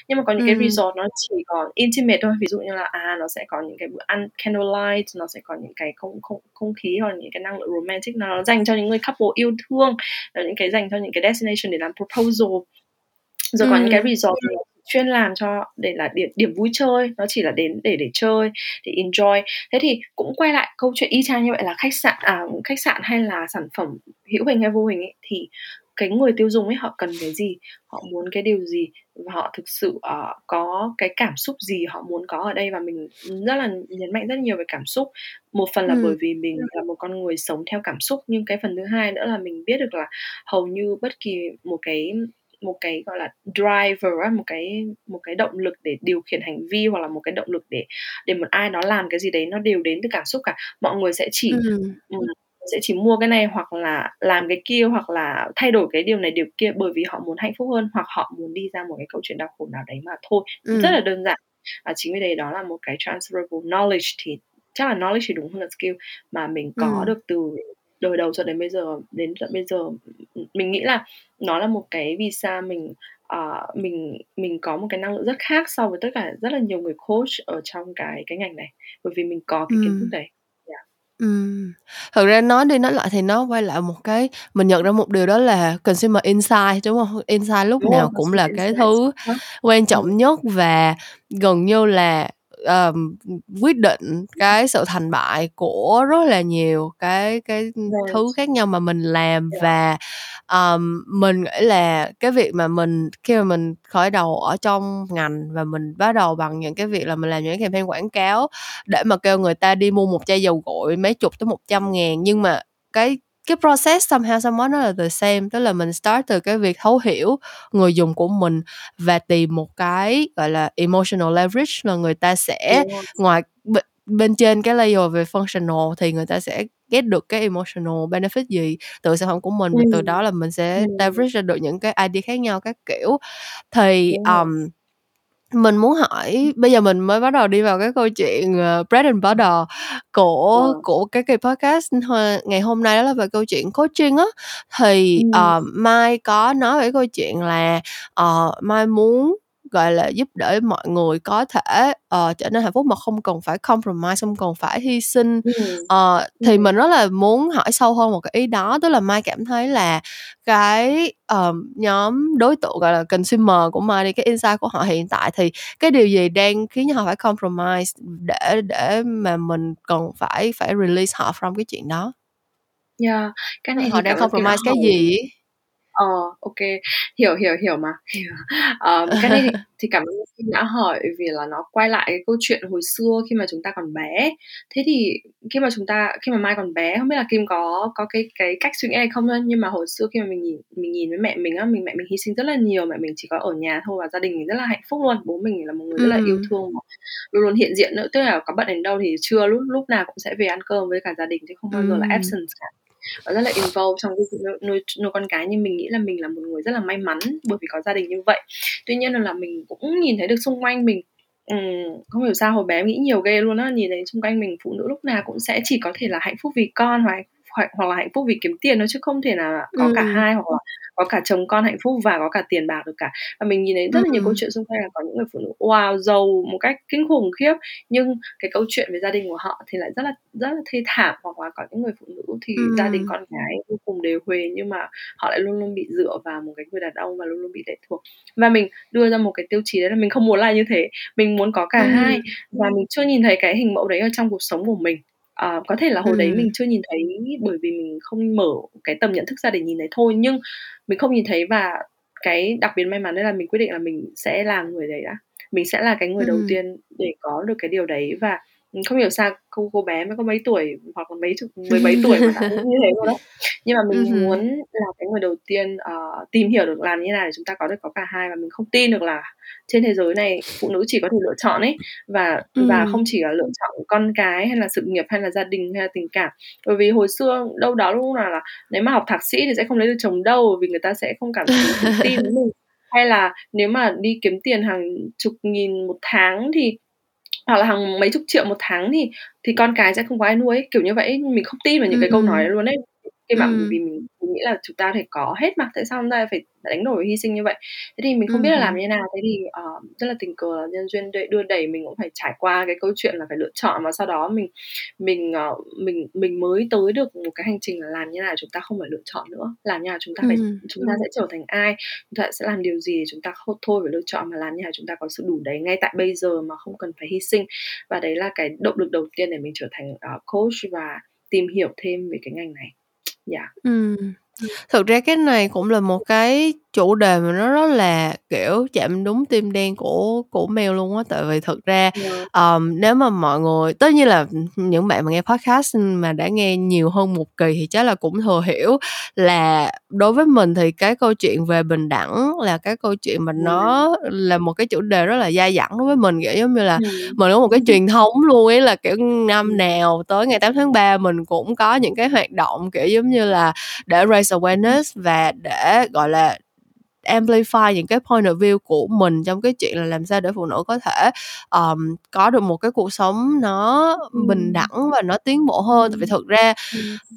nhưng mà có những ừ. cái resort nó chỉ có intimate thôi ví dụ như là à nó sẽ có những cái bữa ăn candlelight nó sẽ có những cái không không không khí hoặc những cái năng lượng romantic nó dành cho những người couple yêu thương những cái dành cho những cái destination để làm proposal rồi ừ. có những cái resort chuyên làm cho để là điểm điểm vui chơi nó chỉ là đến để để chơi để enjoy. Thế thì cũng quay lại câu chuyện y chang như vậy là khách sạn à, khách sạn hay là sản phẩm hữu hình hay vô hình ấy thì cái người tiêu dùng ấy họ cần cái gì? Họ muốn cái điều gì? Và họ thực sự uh, có cái cảm xúc gì họ muốn có ở đây? Và mình rất là nhấn mạnh rất nhiều về cảm xúc. Một phần là ừ. bởi vì mình là một con người sống theo cảm xúc nhưng cái phần thứ hai nữa là mình biết được là hầu như bất kỳ một cái một cái gọi là driver một cái một cái động lực để điều khiển hành vi hoặc là một cái động lực để để một ai đó làm cái gì đấy nó đều đến từ cảm xúc cả mọi người sẽ chỉ ừ. sẽ chỉ mua cái này hoặc là làm cái kia hoặc là thay đổi cái điều này điều kia bởi vì họ muốn hạnh phúc hơn hoặc họ muốn đi ra một cái câu chuyện đau khổ nào đấy mà thôi ừ. rất là đơn giản và chính vì đấy đó là một cái transferable knowledge thì chắc là knowledge thì đúng hơn là skill mà mình có ừ. được từ đời đầu cho đến bây giờ đến tận bây giờ mình nghĩ là nó là một cái visa mình uh, mình mình có một cái năng lượng rất khác so với tất cả rất là nhiều người coach ở trong cái cái ngành này. Bởi vì mình có cái kiến thức đấy. Ừm. Thật ra nói đi nói lại thì nó quay lại một cái mình nhận ra một điều đó là consumer insight, đúng hông? Insight lúc Đúng nào cũng là cái thứ quan trọng nhất và gần như là um, quyết định cái sự thành bại của rất là nhiều cái cái yeah. thứ khác nhau mà mình làm yeah. và um, mình nghĩ là cái việc mà mình khi mà mình khởi đầu ở trong ngành và mình bắt đầu bằng những cái việc là mình làm những cái campaign quảng cáo để mà kêu người ta đi mua một chai dầu gội mấy chục tới một trăm ngàn nhưng mà cái cái process somehow somewhat nó là the same tức là mình start từ cái việc thấu hiểu người dùng của mình và tìm một cái gọi là emotional leverage là người ta sẽ ngoài bên trên cái layer về functional thì người ta sẽ get được cái emotional benefit gì từ sản phẩm của mình ừ. và từ đó là mình sẽ leverage ra được những cái idea khác nhau các kiểu. Thì um, mình muốn hỏi bây giờ mình mới bắt đầu đi vào cái câu chuyện uh, bread and butter của ừ. của cái kỳ podcast ngày hôm nay đó là về câu chuyện coaching á thì ừ. uh, mai có nói về câu chuyện là uh, mai muốn gọi là giúp đỡ mọi người có thể uh, trở nên hạnh phúc mà không cần phải compromise không cần phải hy sinh. Uh, thì mình rất là muốn hỏi sâu hơn một cái ý đó tức là mai cảm thấy là cái um, nhóm đối tượng gọi là consumer của mai đi cái insight của họ hiện tại thì cái điều gì đang khiến họ phải compromise để để mà mình cần phải phải release họ from cái chuyện đó? Yeah, cái này họ đang compromise cái gì Ờ, ok, hiểu hiểu hiểu mà. Hiểu. Ờ, cái này thì, thì cảm ơn Kim đã hỏi vì là nó quay lại cái câu chuyện hồi xưa khi mà chúng ta còn bé. Thế thì khi mà chúng ta khi mà Mai còn bé, không biết là Kim có có cái cái cách suy nghĩ hay không nhưng mà hồi xưa khi mà mình nhìn mình nhìn với mẹ mình á, mình mẹ mình hy sinh rất là nhiều, mẹ mình chỉ có ở nhà thôi và gia đình mình rất là hạnh phúc luôn. Bố mình là một người rất là yêu thương luôn luôn hiện diện nữa, tức là có bận đến đâu thì trưa lúc lúc nào cũng sẽ về ăn cơm với cả gia đình chứ không bao giờ là absent cả và rất là involved trong cái việc nuôi, nuôi con cái nhưng mình nghĩ là mình là một người rất là may mắn bởi vì có gia đình như vậy. Tuy nhiên là mình cũng nhìn thấy được xung quanh mình Ừ, không hiểu sao hồi bé nghĩ nhiều ghê luôn á nhìn thấy xung quanh mình phụ nữ lúc nào cũng sẽ chỉ có thể là hạnh phúc vì con hoặc hoặc, hoặc là hạnh phúc vì kiếm tiền thôi chứ không thể nào có ừ. cả hai hoặc là có cả chồng con hạnh phúc và có cả tiền bạc được cả và mình nhìn thấy rất là nhiều ừ. câu chuyện xung quanh là có những người phụ nữ wow giàu một cách kinh khủng khiếp nhưng cái câu chuyện về gia đình của họ thì lại rất là rất là thê thảm hoặc là có những người phụ nữ thì ừ. gia đình con cái vô cùng đều huề nhưng mà họ lại luôn luôn bị dựa vào một cái người đàn ông và luôn luôn bị lệ thuộc và mình đưa ra một cái tiêu chí đấy là mình không muốn là như thế mình muốn có cả ừ. hai và mình chưa nhìn thấy cái hình mẫu đấy ở trong cuộc sống của mình uh, có thể là hồi ừ. đấy mình chưa nhìn thấy bởi vì mình không mở cái tầm nhận thức ra để nhìn thấy thôi nhưng mình không nhìn thấy và cái đặc biệt may mắn đấy là mình quyết định là mình sẽ là người đấy đã mình sẽ là cái người ừ. đầu tiên để có được cái điều đấy và không hiểu sao cô cô bé mới có mấy tuổi hoặc là mấy chục mười mấy tuổi mà đã như thế rồi đó nhưng mà mình uh-huh. muốn là cái người đầu tiên uh, tìm hiểu được làm như nào để chúng ta có được có cả hai và mình không tin được là trên thế giới này phụ nữ chỉ có thể lựa chọn ấy và uh-huh. và không chỉ là lựa chọn con cái hay là sự nghiệp hay là gia đình hay là tình cảm bởi vì hồi xưa đâu đó lúc nào là nếu mà học thạc sĩ thì sẽ không lấy được chồng đâu vì người ta sẽ không cảm thấy tin với mình hay là nếu mà đi kiếm tiền hàng chục nghìn một tháng thì hoặc là hàng mấy chục triệu một tháng thì thì con cái sẽ không có ai nuôi kiểu như vậy mình không tin vào những cái câu nói đấy luôn ấy khi mà ừ. vì mình, mình nghĩ là chúng ta thể có hết mà tại sao chúng ta phải đánh đổi hy sinh như vậy thế thì mình không ừ. biết là làm như nào thế thì uh, rất là tình cờ là nhân duyên đưa đẩy mình cũng phải trải qua cái câu chuyện là phải lựa chọn và sau đó mình mình uh, mình mình mới tới được một cái hành trình là làm như nào chúng ta không phải lựa chọn nữa làm như nào chúng ta phải ừ. chúng ta sẽ trở thành ai chúng ta sẽ làm điều gì chúng ta không thôi phải lựa chọn mà làm như nào chúng ta có sự đủ đấy ngay tại bây giờ mà không cần phải hy sinh và đấy là cái động lực đầu tiên để mình trở thành uh, coach và tìm hiểu thêm về cái ngành này dạ. Ừ Thực ra cái này cũng là một cái chủ đề mà nó rất là, kiểu, chạm đúng tim đen của của Mel luôn á. Tại vì thực ra, Yeah. ờm, nếu mà mọi người tất nhiên là, những bạn mà nghe podcast mà đã nghe nhiều hơn một kỳ thì chắc là cũng thừa hiểu là đối với mình thì cái câu chuyện về bình đẳng là cái câu chuyện mà nó là một cái chủ đề rất là dai dẳng đối với mình, kiểu, giống như là, Ừm. mình có một cái truyền thống luôn ấy là, kiểu, năm nào tới ngày 8 tháng 3 mình cũng có những cái hoạt động, kiểu, giống như là, để raise awareness và để, gọi là amplify những cái point of view của mình trong cái chuyện là làm sao để phụ nữ có thể um, có được một cái cuộc sống nó ừ. bình đẳng và nó tiến bộ hơn. Tại vì thực ra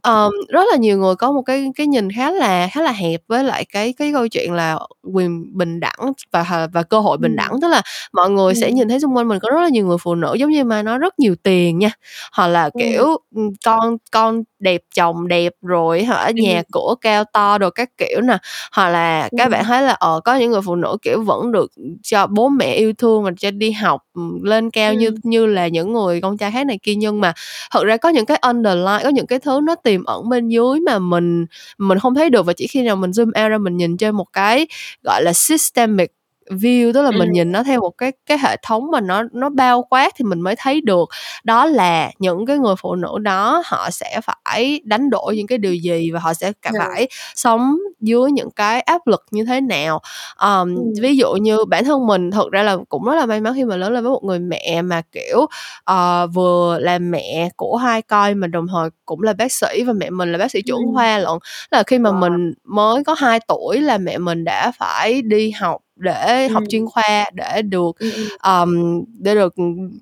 um, rất là nhiều người có một cái cái nhìn khá là khá là hẹp với lại cái cái câu chuyện là quyền bình đẳng và và cơ hội bình đẳng, tức là mọi người sẽ nhìn thấy xung quanh mình có rất là nhiều người phụ nữ giống như mà nó rất nhiều tiền nha, hoặc là kiểu con con đẹp chồng đẹp rồi hả nhà cửa cao to đồ các kiểu nè. Hoặc là các bạn thấy là ờ có những người phụ nữ kiểu vẫn được cho bố mẹ yêu thương và cho đi học lên cao như như là những người con trai khác này kia. Nhưng mà thật ra có những cái underline có những cái thứ nó tiềm ẩn bên dưới mà mình mình không thấy được. Và chỉ khi nào mình zoom out ra mình nhìn trên một cái gọi là systemic view tức là mình Ừm. nhìn nó theo một cái cái hệ thống mà nó nó bao quát thì mình mới thấy được đó là những cái người phụ nữ đó họ sẽ phải đánh đổi những cái điều gì và họ sẽ cả Yeah. phải sống dưới những cái áp lực như thế nào um, Ừm. ví dụ như bản thân mình thật ra là cũng rất là may mắn khi mà lớn lên với một người mẹ mà kiểu uh, vừa là mẹ của hai con mà đồng thời cũng là bác sĩ và mẹ mình là bác sĩ trưởng Ừm. khoa lận là khi mà Wow. mình mới có 2 tuổi là mẹ mình đã phải đi học để học chuyên khoa để được um, để được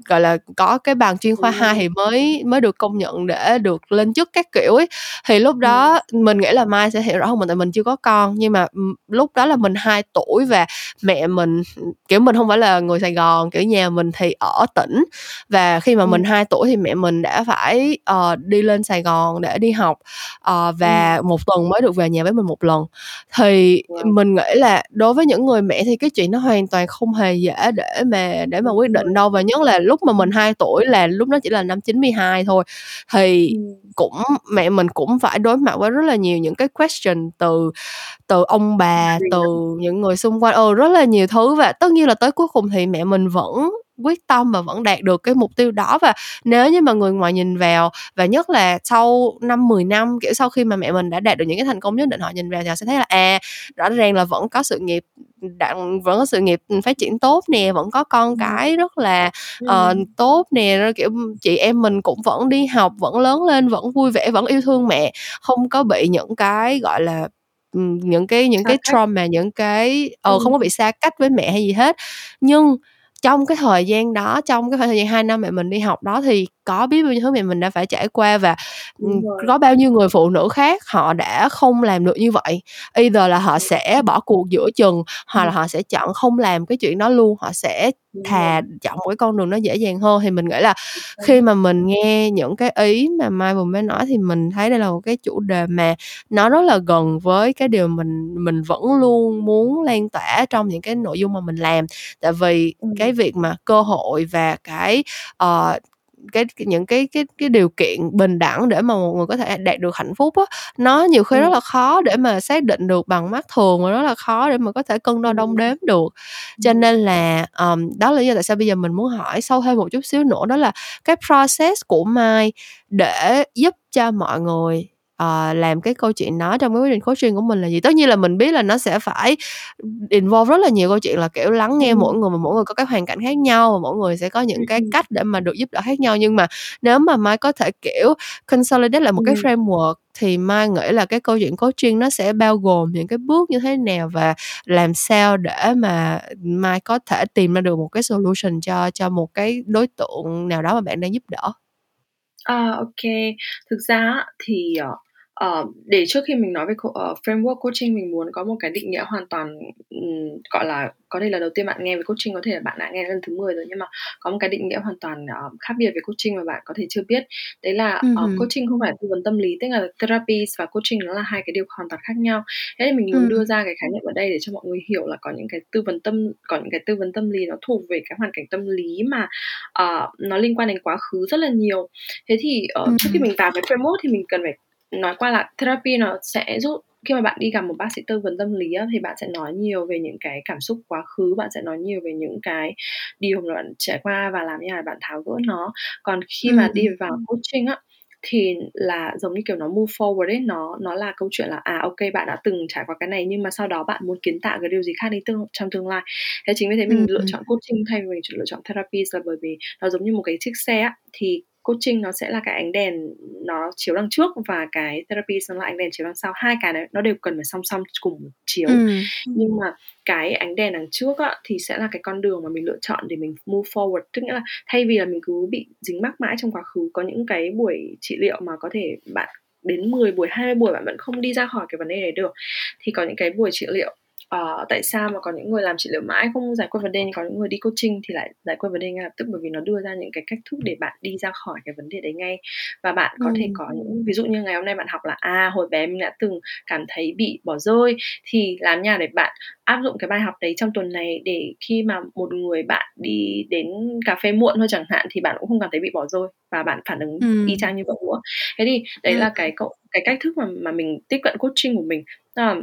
gọi là có cái bằng chuyên khoa Đúng 2 rồi. thì mới mới được công nhận để được lên chức các kiểu ấy thì lúc đó mình nghĩ là Mai sẽ hiểu rõ hơn mình tại mình chưa có con nhưng mà lúc đó là mình 2 tuổi và mẹ mình kiểu mình không phải là người Sài Gòn kiểu nhà mình thì ở tỉnh và khi mà Ừm. mình 2 tuổi thì mẹ mình đã phải uh, đi lên Sài Gòn để đi học uh, và Ừm. một tuần mới được về nhà với mình một lần thì Wow. mình nghĩ là đối với những người mẹ thì cái chuyện nó hoàn toàn không hề dễ để mà để mà quyết định đâu và nhất là lúc mà mình Ừm. 2 tuổi là lúc đó chỉ là năm 92 thôi thì Ừm. cũng mẹ mình cũng phải đối mặt với rất là nhiều những cái question từ từ ông bà từ những người xung quanh ừ rất là nhiều thứ và tất nhiên là tới cuối cùng thì mẹ mình vẫn quyết tâm và vẫn đạt được cái mục tiêu đó. Và nếu như mà người ngoài nhìn vào và nhất là sau năm 10 năm kiểu sau khi mà mẹ mình đã đạt được những cái thành công nhất định họ nhìn vào thì họ sẽ thấy là à rõ ràng là vẫn có sự nghiệp đặng vẫn có sự nghiệp phát triển tốt nè vẫn có con cái rất là uh, tốt nè rồi kiểu chị em mình cũng vẫn đi học vẫn lớn lên vẫn vui vẻ vẫn yêu thương mẹ. Không có bị những cái gọi là những cái những cái trauma những cái ờ Ừm. không có bị xa cách với mẹ hay gì hết. Nhưng trong cái thời gian đó, trong cái khoảng thời gian 2 năm mẹ mình đi học đó thì có biết bao nhiêu thứ mẹ mình đã phải trải qua và rồi. có bao nhiêu người phụ nữ khác họ đã không làm được như vậy. Either là họ sẽ bỏ cuộc giữa chừng hoặc là họ sẽ chọn không làm cái chuyện đó luôn họ sẽ thà chọn một cái con đường nó dễ dàng hơn. Thì mình nghĩ là khi mà mình nghe những cái ý mà Mai vừa mới nói thì mình thấy đây là một cái chủ đề mà nó rất là gần với cái điều mình mình vẫn luôn muốn lan tỏa trong những cái nội dung mà mình làm. Tại vì cái việc mà cơ hội và cái ờ, cái những cái cái cái điều kiện bình đẳng để mà một người có thể đạt được hạnh phúc á nó nhiều khi rất Ừm. là khó để mà xác định được bằng mắt thường và rất là khó để mà có thể cân đo đong đếm được cho Ừm. nên là um, đó là lý do tại sao bây giờ mình muốn hỏi sâu thêm một chút xíu nữa đó là cái process của Mai để giúp cho mọi người ờ, làm cái câu chuyện đó trong cái quá trình coaching của mình là gì? Tất nhiên là mình biết là nó sẽ phải involve rất là nhiều câu chuyện là kiểu lắng nghe Ừm. mỗi người mà mỗi người có cái hoàn cảnh khác nhau và mỗi người sẽ có những cái cách để mà được giúp đỡ khác nhau. Nhưng mà nếu mà Mai có thể kiểu consolidate lại một cái framework thì Mai nghĩ là cái câu chuyện coaching nó sẽ bao gồm những cái bước như thế nào và làm sao để mà Mai có thể tìm ra được một cái solution cho cho một cái đối tượng nào đó mà bạn đang giúp đỡ? À, ô Thực ra thì, ờ, ờ, để trước khi mình nói về co ờ, framework coaching, mình muốn có một cái định nghĩa hoàn toàn, ừm, gọi là, có thể là đầu tiên bạn nghe về coaching có thể là bạn đã nghe lần thứ 10 rồi, nhưng mà có một cái định nghĩa hoàn toàn, ờ, khác biệt về coaching mà bạn có thể chưa biết. Đấy là, ờ, hừm. coaching không phải tư vấn tâm lý, tức là therapy và coaching nó là hai cái điều hoàn toàn khác nhau. Thế thì mình muốn Ừm. đưa ra cái khái niệm ở đây để cho mọi người hiểu là có những cái tư vấn tâm có những cái tư vấn tâm lý nó thuộc về cái hoàn cảnh tâm lý mà, ờ, nó liên quan đến quá khứ rất là nhiều. Thế thì, ờ, trước khi mình vào cái framework thì mình cần phải nói qua là therapy nó sẽ giúp khi mà bạn đi gặp một bác sĩ tư vấn tâm lý á, thì bạn sẽ nói nhiều về những cái cảm xúc quá khứ, bạn sẽ nói nhiều về những cái điều mà bạn trải qua và làm như để bạn tháo gỡ nó. Còn khi mà đi Ừm. vào coaching á, thì là giống như kiểu nó move forward ấy, nó nó là câu chuyện là, à, ô bạn đã từng trải qua cái này nhưng mà sau đó bạn muốn kiến tạo cái điều gì khác đi tương trong tương lai. Thế chính vì thế mình lựa Ừm. chọn coaching thay vì mình lựa chọn therapy là bởi vì nó giống như một cái chiếc xe á, thì coaching nó sẽ là cái ánh đèn nó chiếu đằng trước và cái therapy nó là ánh đèn chiếu đằng sau. Hai cái đấy nó đều cần phải song song cùng một chiếu. Ừm. Nhưng mà cái ánh đèn đằng trước á, thì sẽ là cái con đường mà mình lựa chọn để mình move forward. Tức nghĩa là thay vì là mình cứ bị dính mắc mãi trong quá khứ, có những cái buổi trị liệu mà có thể bạn đến 10 buổi, 20 buổi bạn vẫn không đi ra khỏi cái vấn đề đấy được. Thì có những cái buổi trị liệu uh, tại sao mà có những người làm trị liệu mãi không giải quyết vấn đề nhưng có những người đi coaching thì lại giải quyết vấn đề ngay lập tức bởi vì nó đưa ra những cái cách thức để bạn đi ra khỏi cái vấn đề đấy ngay và bạn có ừ. thể có những ví dụ như ngày hôm nay bạn học là à hồi bé mình đã từng cảm thấy bị bỏ rơi thì làm nhà để bạn áp dụng cái bài học đấy trong tuần này để khi mà một người bạn đi đến cà phê muộn thôi chẳng hạn thì bạn cũng không cảm thấy bị bỏ rơi và bạn phản ứng ừ. y chang như vậy nữa thế thì đấy ừ. là cái cái cách thức mà mà mình tiếp cận coaching của mình à,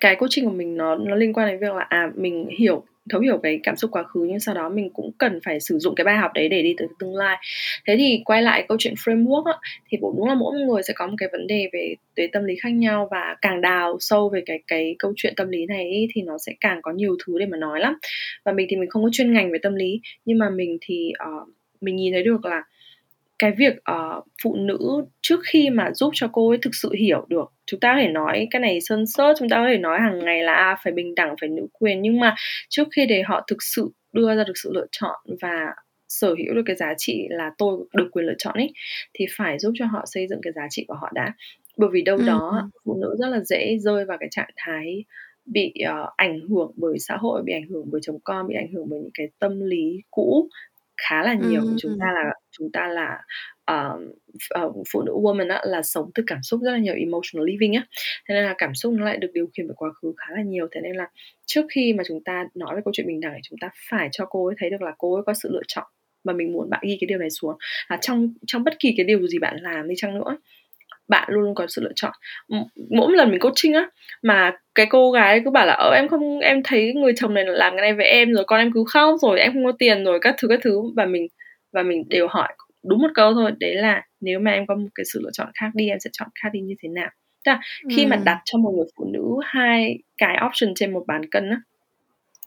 cái coaching của mình nó nó liên quan đến việc là à mình hiểu thấu hiểu cái cảm xúc quá khứ nhưng sau đó mình cũng cần phải sử dụng cái bài học đấy để đi tới tương lai. Thế thì quay lại câu chuyện framework á, thì cũng đúng là mỗi người sẽ có một cái vấn đề về về tâm lý khác nhau và càng đào sâu về cái cái câu chuyện tâm lý này ý, thì nó sẽ càng có nhiều thứ để mà nói lắm. Và mình thì mình không có chuyên ngành về tâm lý nhưng mà mình thì uh, mình nhìn thấy được là cái việc uh, phụ nữ trước khi mà giúp cho cô ấy thực sự hiểu được chúng ta có thể nói cái này sơn sớt chúng ta có thể nói hàng ngày là à, phải bình đẳng phải nữ quyền nhưng mà trước khi để họ thực sự đưa ra được sự lựa chọn và sở hữu được cái giá trị là tôi được quyền lựa chọn ấy thì phải giúp cho họ xây dựng cái giá trị của họ đã bởi vì đâu ừ. đó phụ nữ rất là dễ rơi vào cái trạng thái bị uh, ảnh hưởng bởi xã hội bị ảnh hưởng bởi chồng con bị ảnh hưởng bởi những cái tâm lý cũ khá là nhiều. ừ. chúng ta là chúng ta là uh, uh, phụ nữ woman á, là sống từ cảm xúc rất là nhiều emotional living á. Thế nên là cảm xúc nó lại được điều khiển bởi quá khứ khá là nhiều. Thế nên là trước khi mà chúng ta nói về câu chuyện bình đẳng thì chúng ta phải cho cô ấy thấy được là cô ấy có sự lựa chọn và mình muốn bạn ghi cái điều này xuống. Là trong trong bất kỳ cái điều gì bạn làm đi chăng nữa bạn luôn luôn có sự lựa chọn. Mỗi lần mình coaching á mà cái cô gái cứ bảo là ờ em không em thấy người chồng này làm cái này với em rồi con em cứ khóc rồi em không có tiền rồi các thứ các thứ. Và mình và mình đều hỏi đúng một câu thôi đấy là nếu mà em có một cái sự lựa chọn khác đi em sẽ chọn khác đi như thế nào. Tức là khi ừ. mà đặt cho một người phụ nữ hai cái option trên một bàn cân á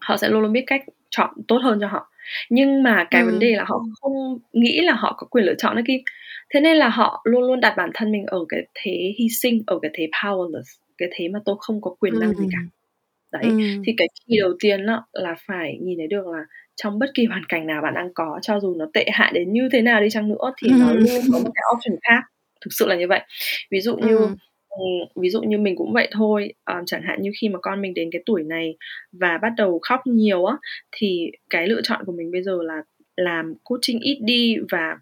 họ sẽ luôn luôn biết cách chọn tốt hơn cho họ nhưng mà cái ừ. vấn đề là họ không nghĩ là họ có quyền lựa chọn đó kim thế nên là họ luôn luôn đặt bản thân mình ở cái thế hy sinh ở cái thế powerless cái thế mà tôi không có quyền năng ừ. gì cả đấy ừ. thì cái kỳ đầu tiên đó là phải nhìn thấy được là trong bất kỳ hoàn cảnh nào bạn đang có cho dù nó tệ hại đến như thế nào đi chăng nữa thì ừ. nó luôn có một cái option khác thực sự là như vậy ví dụ như ừ. Ví dụ như mình cũng vậy thôi. Um, chẳng hạn như khi mà con mình đến cái tuổi này và bắt đầu khóc nhiều á thì cái lựa chọn của mình bây giờ là làm coaching ít đi và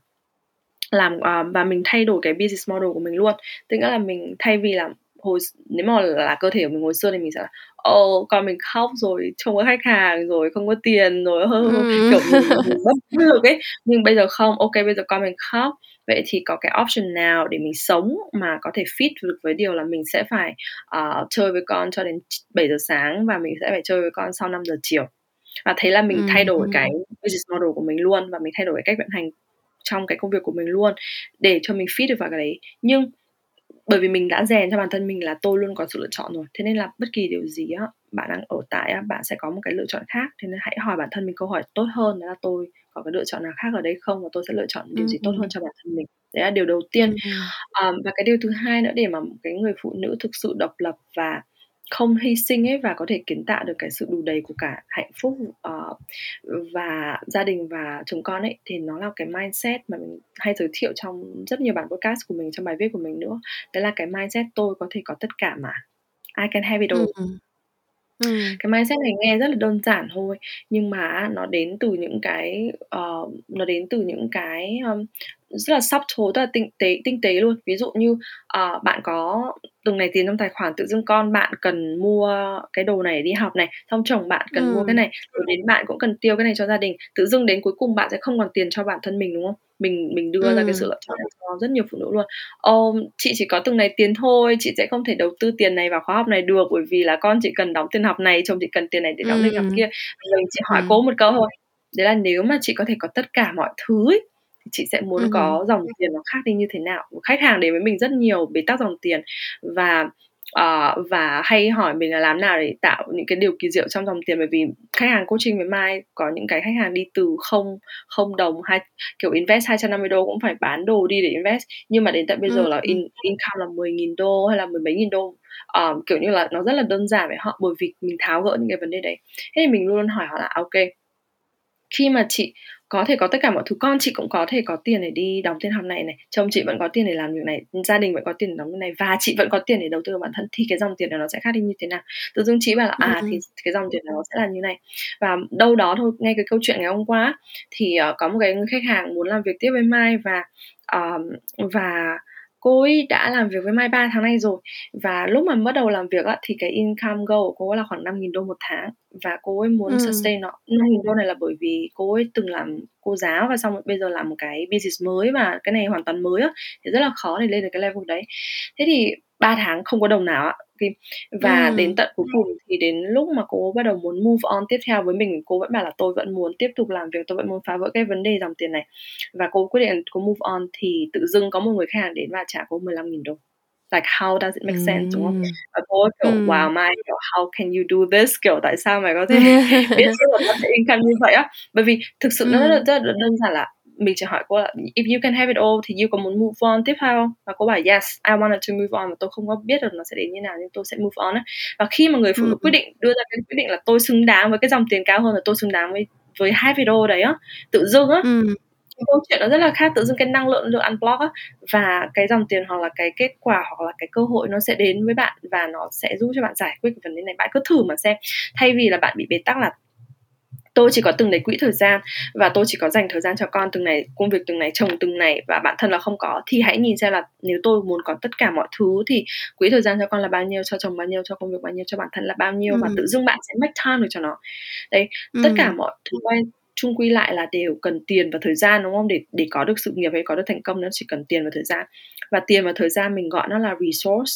làm uh, và mình thay đổi cái business model của mình luôn. Tức là mình thay vì là hồi nếu mà là cơ thể của mình hồi xưa thì mình sẽ là ồ oh, con mình khóc rồi trông có khách hàng rồi không có tiền rồi hơ, ừ. kiểu mình, mình bất lực ấy. Nhưng bây giờ không. Ok bây giờ con mình khóc vậy thì có cái option nào để mình sống mà có thể fit được với điều là mình sẽ phải uh, chơi với con cho đến 7 giờ sáng và mình sẽ phải chơi với con sau 5 giờ chiều? Và thế là mình ừ. thay đổi cái business model của mình luôn và mình thay đổi cái cách vận hành trong cái công việc của mình luôn để cho mình fit được vào cái đấy. Nhưng bởi vì mình đã rèn cho bản thân mình là tôi luôn có sự lựa chọn rồi thế nên là bất kỳ điều gì á bạn đang ở tại á bạn sẽ có một cái lựa chọn khác. Thế nên hãy hỏi bản thân mình câu hỏi tốt hơn đó là tôi có cái lựa chọn nào khác ở đây không và tôi sẽ lựa chọn điều gì tốt hơn cho bản thân mình. Đấy là điều đầu tiên. Um, và cái điều thứ hai nữa để mà cái người phụ nữ thực sự độc lập và không hy sinh ấy và có thể kiến tạo được cái sự đủ đầy của cả hạnh phúc uh, và gia đình và chồng con ấy thì nó là cái mindset mà mình hay giới thiệu trong rất nhiều bản podcast của mình trong bài viết của mình nữa. Đấy là cái mindset tôi có thể có tất cả mà. I can have it all. Ừ. Ừ. cái mindset này nghe rất là đơn giản thôi nhưng mà nó đến từ những cái uh, nó đến từ những cái um, rất là subtle rất là tinh tế tinh tế luôn. Ví dụ như uh, bạn có từng này tiền trong tài khoản tự dưng con bạn cần mua cái đồ này đi học này xong chồng bạn cần mua cái này rồi đến bạn cũng cần tiêu cái này cho gia đình tự dưng đến cuối cùng bạn sẽ không còn tiền cho bản thân mình đúng không mình mình đưa ừ. ra cái sự lựa chọn cho rất nhiều phụ nữ luôn ô chị chỉ có từng này tiền thôi chị sẽ không thể đầu tư tiền này vào khóa học này được bởi vì là con chỉ cần đóng tiền học này chồng chỉ cần tiền này để đóng ừ. tiền học kia mình chỉ hỏi ừ. cố một câu thôi đấy là nếu mà chị có thể có tất cả mọi thứ ấy, thì chị sẽ muốn ừ. có dòng tiền nó khác đi như thế nào khách hàng đến với mình rất nhiều bế tắc dòng tiền và uh, và hay hỏi mình là làm nào để tạo những cái điều kỳ diệu trong dòng tiền. Bởi vì khách hàng coaching với Mai có những cái khách hàng đi từ không không đồng hay kiểu invest 250 đô cũng phải bán đồ đi để invest. Nhưng mà đến tận bây giờ ừ. là in, income là 10.000 đô hay là mười mấy nghìn đô. Um, kiểu như là nó rất là đơn giản với họ bởi vì mình tháo gỡ những cái vấn đề đấy. Thế thì mình luôn hỏi họ là ok khi mà chị có thể có tất cả mọi thứ. Con chị cũng có thể có tiền để đi đóng tiền học này này chồng chị vẫn có tiền để làm việc này gia đình vẫn có tiền để đóng việc này và chị vẫn có tiền để đầu tư vào bản thân thì cái dòng tiền này nó sẽ khác đi như thế nào? Tự dưng chị bảo là à thì cái dòng tiền này nó sẽ là như này. Và đâu đó thôi ngay cái câu chuyện ngày hôm qua thì uh, có một cái người khách hàng muốn làm việc tiếp với mai và uh, và cô ấy đã làm việc với Mai 3 tháng nay rồi. Và lúc mà bắt đầu làm việc á, thì cái income goal của cô ấy là khoảng 5.000 đô một tháng. Và cô ấy muốn ừ. sustain nó. 5.000 đô này là bởi vì cô ấy từng làm cô giáo và xong bây giờ làm một cái business mới và cái này hoàn toàn mới á thì rất là khó để lên được cái level đấy. Thế thì 3 tháng không có đồng nào ạ và ừ. đến tận cuối cùng thì đến lúc mà cô bắt đầu muốn move on tiếp theo với mình cô vẫn bảo là tôi vẫn muốn tiếp tục làm việc tôi vẫn muốn phá vỡ cái vấn đề dòng tiền này và cô quyết định cô move on thì tự dưng có một người khách hàng đến và trả cô 15.000 đô like how does it make sense đúng không? Và cô kiểu mm. wow Mai kiểu how can you do this kiểu tại sao mày có thể biết được income như vậy á? Bởi vì thực sự mm. nó rất rất đơn giản là mình chỉ hỏi cô là if you can have it all thì you có muốn move on tiếp theo không và cô bảo yes I wanted to move on và tôi không có biết được nó sẽ đến như nào nhưng tôi sẽ move on ấy. và khi mà người phụ nữ ừ. quyết định đưa ra cái quyết định là tôi xứng đáng với cái dòng tiền cao hơn là tôi xứng đáng với với hai video đấy á tự dưng á ừ. câu chuyện nó rất là khác tự dưng cái năng lượng được unblock á và cái dòng tiền hoặc là cái kết quả hoặc là cái cơ hội nó sẽ đến với bạn và nó sẽ giúp cho bạn giải quyết cái vấn đề này bạn cứ thử mà xem thay vì là bạn bị bế tắc là tôi chỉ có từng đấy quỹ thời gian và tôi chỉ có dành thời gian cho con từng này công việc từng này chồng từng này và bản thân là không có thì hãy nhìn xem là nếu tôi muốn có tất cả mọi thứ thì quỹ thời gian cho con là bao nhiêu cho chồng bao nhiêu cho công việc bao nhiêu cho bản thân là bao nhiêu ừ. và tự dưng bạn sẽ make time được cho nó đấy ừ. tất cả mọi thứ chung quy lại là đều cần tiền và thời gian đúng không để để có được sự nghiệp hay có được thành công nó chỉ cần tiền và thời gian và tiền và thời gian mình gọi nó là resource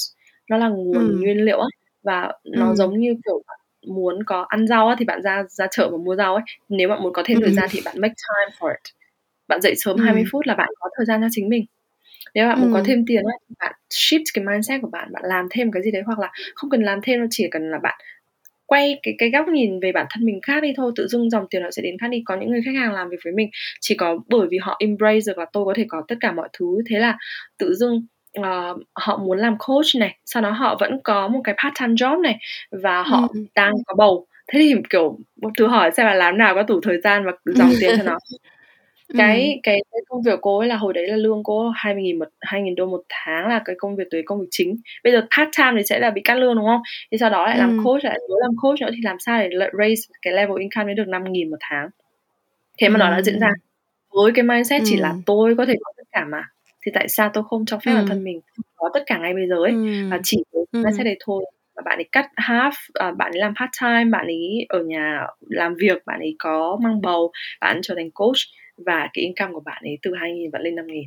nó là nguồn ừ. nguyên liệu và nó ừ. giống như kiểu muốn có ăn rau á, thì bạn ra ra chợ và mua rau ấy. Nếu bạn muốn có thêm thời gian thì bạn make time for it. Bạn dậy sớm 20 phút là bạn có thời gian cho chính mình. Nếu bạn muốn có thêm tiền ấy, thì bạn shift cái mindset của bạn bạn làm thêm cái gì đấy hoặc là không cần làm thêm nó chỉ cần là bạn quay cái cái góc nhìn về bản thân mình khác đi thôi tự dưng dòng tiền nó sẽ đến khác đi. Có những người khách hàng làm việc với mình chỉ có bởi vì họ embrace được là tôi có thể có tất cả mọi thứ. Thế là tự dưng uh, họ muốn làm coach này sau đó họ vẫn có một cái part time job này và họ ừ. đang có bầu thế thì kiểu một thứ hỏi xem là làm nào có đủ thời gian và dòng tiền cho nó cái, ừ. cái cái công việc cô ấy là hồi đấy là lương cô hai nghìn một hai nghìn đô một tháng là cái công việc đấy công việc chính bây giờ part time thì sẽ là bị cắt lương đúng không thì sau đó lại ừ. làm coach lại nếu làm coach nữa thì làm sao để raise cái level income đến được năm nghìn một tháng thế mà ừ. nó đã diễn ra với cái mindset ừ. chỉ là tôi có thể có tất cả mà thì tại sao tôi không cho phép ừ. bản thân mình có tất cả ngay bây giờ ấy ừ. và chỉ với ừ. mindset đấy thôi và bạn ấy cắt half uh, bạn ấy làm part time bạn ấy ở nhà làm việc bạn ấy có mang bầu bạn trở thành coach và cái income của bạn ấy từ 2.000 vẫn lên 5.000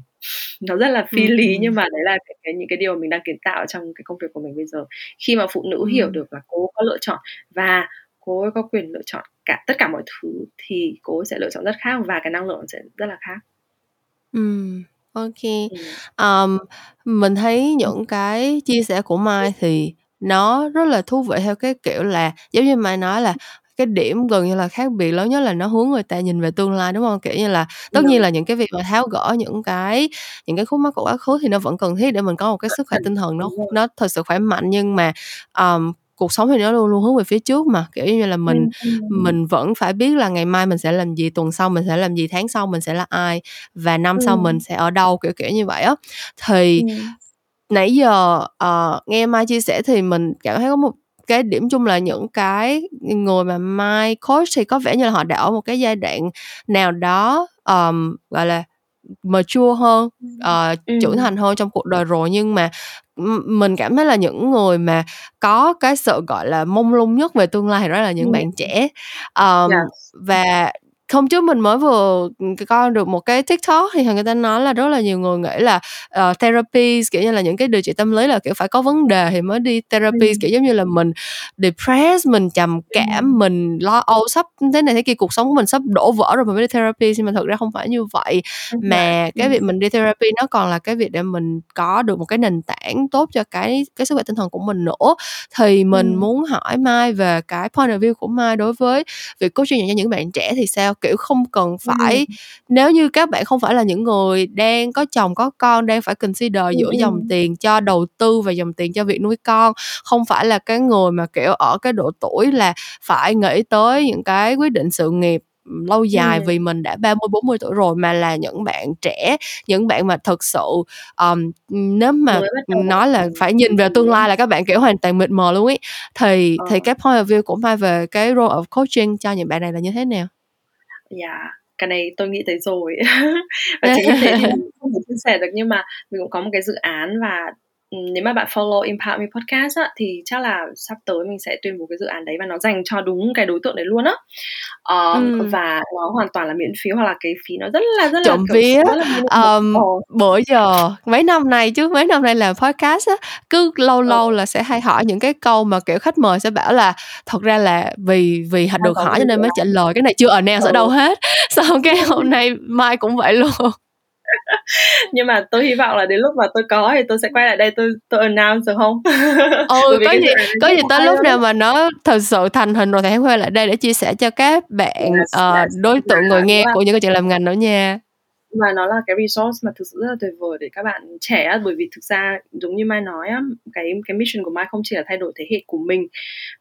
nó rất là phi ừ. lý nhưng mà đấy là cái, cái những cái điều mình đang kiến tạo trong cái công việc của mình bây giờ khi mà phụ nữ ừ. hiểu được là cô có lựa chọn và cô ấy có quyền lựa chọn cả tất cả mọi thứ thì cô ấy sẽ lựa chọn rất khác và cái năng lượng sẽ rất là khác ừ OK. Ừm. mình thấy những cái chia sẻ của Mai thì nó rất là thú vị theo cái kiểu là giống như Mai nói là cái điểm gần như là khác biệt lớn nhất là nó hướng người ta nhìn về tương lai, đúng không? Kiểu như là, tất nhiên là những cái việc mà tháo gỡ những cái những cái khúc mắc của quá khứ thì nó vẫn cần thiết để mình có một cái sức khỏe tinh thần nó nó thật sự khỏe mạnh, nhưng mà, ờm, cuộc sống thì nó luôn luôn hướng về phía trước mà kiểu như là mình mình vẫn phải biết là ngày mai mình sẽ làm gì tuần sau mình sẽ làm gì tháng sau mình sẽ là ai và năm sau mình sẽ ở đâu kiểu kiểu như vậy á. Thì nãy giờ uh, nghe mai chia sẻ thì mình cảm thấy có một cái điểm chung là những cái người mà mai coach thì có vẻ như là họ đã ở một cái giai đoạn nào đó um, gọi là mature hơn uh, ừ. trưởng thành hơn trong cuộc đời rồi nhưng mà mình cảm thấy là những người mà có cái sự gọi là mông lung nhất về tương lai thì đó là những ừ. bạn trẻ um, yes. và hôm trước mình mới vừa coi được một cái tiktok thì người ta nói là rất là nhiều người nghĩ là uh, therapy kiểu như là những cái điều trị tâm lý là kiểu phải có vấn đề thì mới đi therapy ừ. kiểu giống như là mình depressed mình trầm cảm ừ. mình lo âu sắp thế này thế kia cuộc sống của mình sắp đổ vỡ rồi mình mới đi therapy nhưng mà thực ra không phải như vậy ừ. mà cái việc mình đi therapy nó còn là cái việc để mình có được một cái nền tảng tốt cho cái cái sức khỏe tinh thần của mình nữa thì mình ừ. muốn hỏi mai về cái point of view của mai đối với việc coaching cho những bạn trẻ thì sao kiểu không cần phải ừ. nếu như các bạn không phải là những người đang có chồng có con đang phải consider ừ. giữa dòng tiền cho đầu tư và dòng tiền cho việc nuôi con không phải là cái người mà kiểu ở cái độ tuổi là phải nghĩ tới những cái quyết định sự nghiệp lâu dài ừ. vì mình đã 30 40 tuổi rồi mà là những bạn trẻ những bạn mà thực sự um, nếu mà nói là phải nhìn về tương lai là các bạn kiểu hoàn toàn mịt mờ luôn ấy thì ờ. thì cái point of view của Mai về cái role of coaching cho những bạn này là như thế nào? Dạ, yeah cái này tôi nghĩ tới rồi. Và chính như thế thì không thể chia sẻ được nhưng mà mình cũng có một cái dự án và nếu mà bạn follow Empower Me Podcast á, thì chắc là sắp tới mình sẽ tuyên bố cái dự án đấy và nó dành cho đúng cái đối tượng đấy luôn á. Um, ừ. và nó hoàn toàn là miễn phí hoặc là cái phí nó rất là rất Trộm là vía um, bữa giờ mấy năm nay chứ mấy năm nay làm podcast á cứ lâu lâu ừ. là sẽ hay hỏi những cái câu mà kiểu khách mời sẽ bảo là thật ra là vì vì được hỏi cho nên mới trả lời cái này chưa announce ừ. ở đâu hết. Xong cái hôm nay mai cũng vậy luôn nhưng mà tôi hy vọng là đến lúc mà tôi có thì tôi sẽ quay lại đây tôi tôi announce được không? Ừ có gì có gì tới lúc nào mà nó thật sự thành hình rồi thì hãy quay lại đây để chia sẻ cho các bạn yes, uh, yes, đối tượng người nghe của những cái chuyện làm ngành nữa nha. Và nó là cái resource mà thực sự rất là tuyệt vời để các bạn trẻ bởi vì thực ra giống như mai nói á cái cái mission của mai không chỉ là thay đổi thế hệ của mình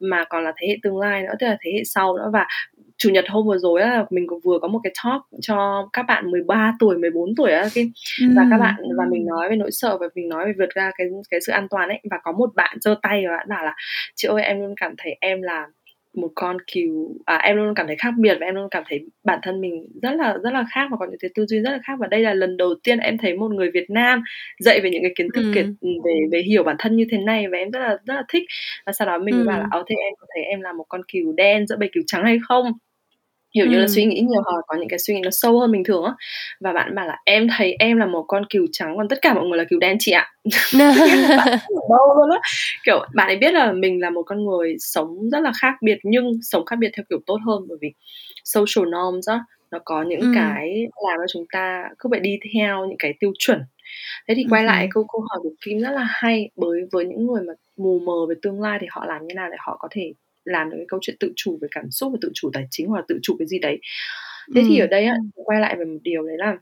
mà còn là thế hệ tương lai nữa tức là thế hệ sau nữa. Và chủ nhật hôm vừa rồi là mình cũng vừa có một cái talk cho các bạn 13 tuổi 14 tuổi á cái và các bạn và mình nói về nỗi sợ và mình nói về vượt ra cái cái sự an toàn ấy. Và có một bạn giơ tay và bạn bảo là chị ơi em luôn cảm thấy em là một con cừu à, em luôn cảm thấy khác biệt và em luôn cảm thấy bản thân mình rất là rất là khác và có những cái tư duy rất là khác. Và đây là lần đầu tiên em thấy một người Việt Nam dạy về những cái kiến thức ừ. kiệt về về hiểu bản thân như thế này và em rất là rất là thích. Và sau đó mình ừ. bảo là ơ thế em có thấy em là một con cừu đen giữa bầy cừu trắng hay không hiểu như là suy nghĩ nhiều hoặc có những cái suy nghĩ nó sâu hơn bình thường á. Và bạn bảo là em thấy em là một con cừu trắng còn tất cả mọi người là cừu đen chị ạ. Đâu luôn á. Kiểu bạn ấy biết là mình là một con người sống rất là khác biệt nhưng sống khác biệt theo kiểu tốt hơn. Bởi vì social norms á nó có những ừ. cái làm cho chúng ta cứ phải đi theo những cái tiêu chuẩn. Thế thì quay ừ. lại câu câu hỏi của kim rất là hay. Bởi với những người mà mù mờ về tương lai thì họ làm như nào để họ có thể làm được cái câu chuyện tự chủ về cảm xúc và tự chủ tài chính hoặc là tự chủ cái gì đấy thế ừ. thì ở đây á quay lại về một điều đấy là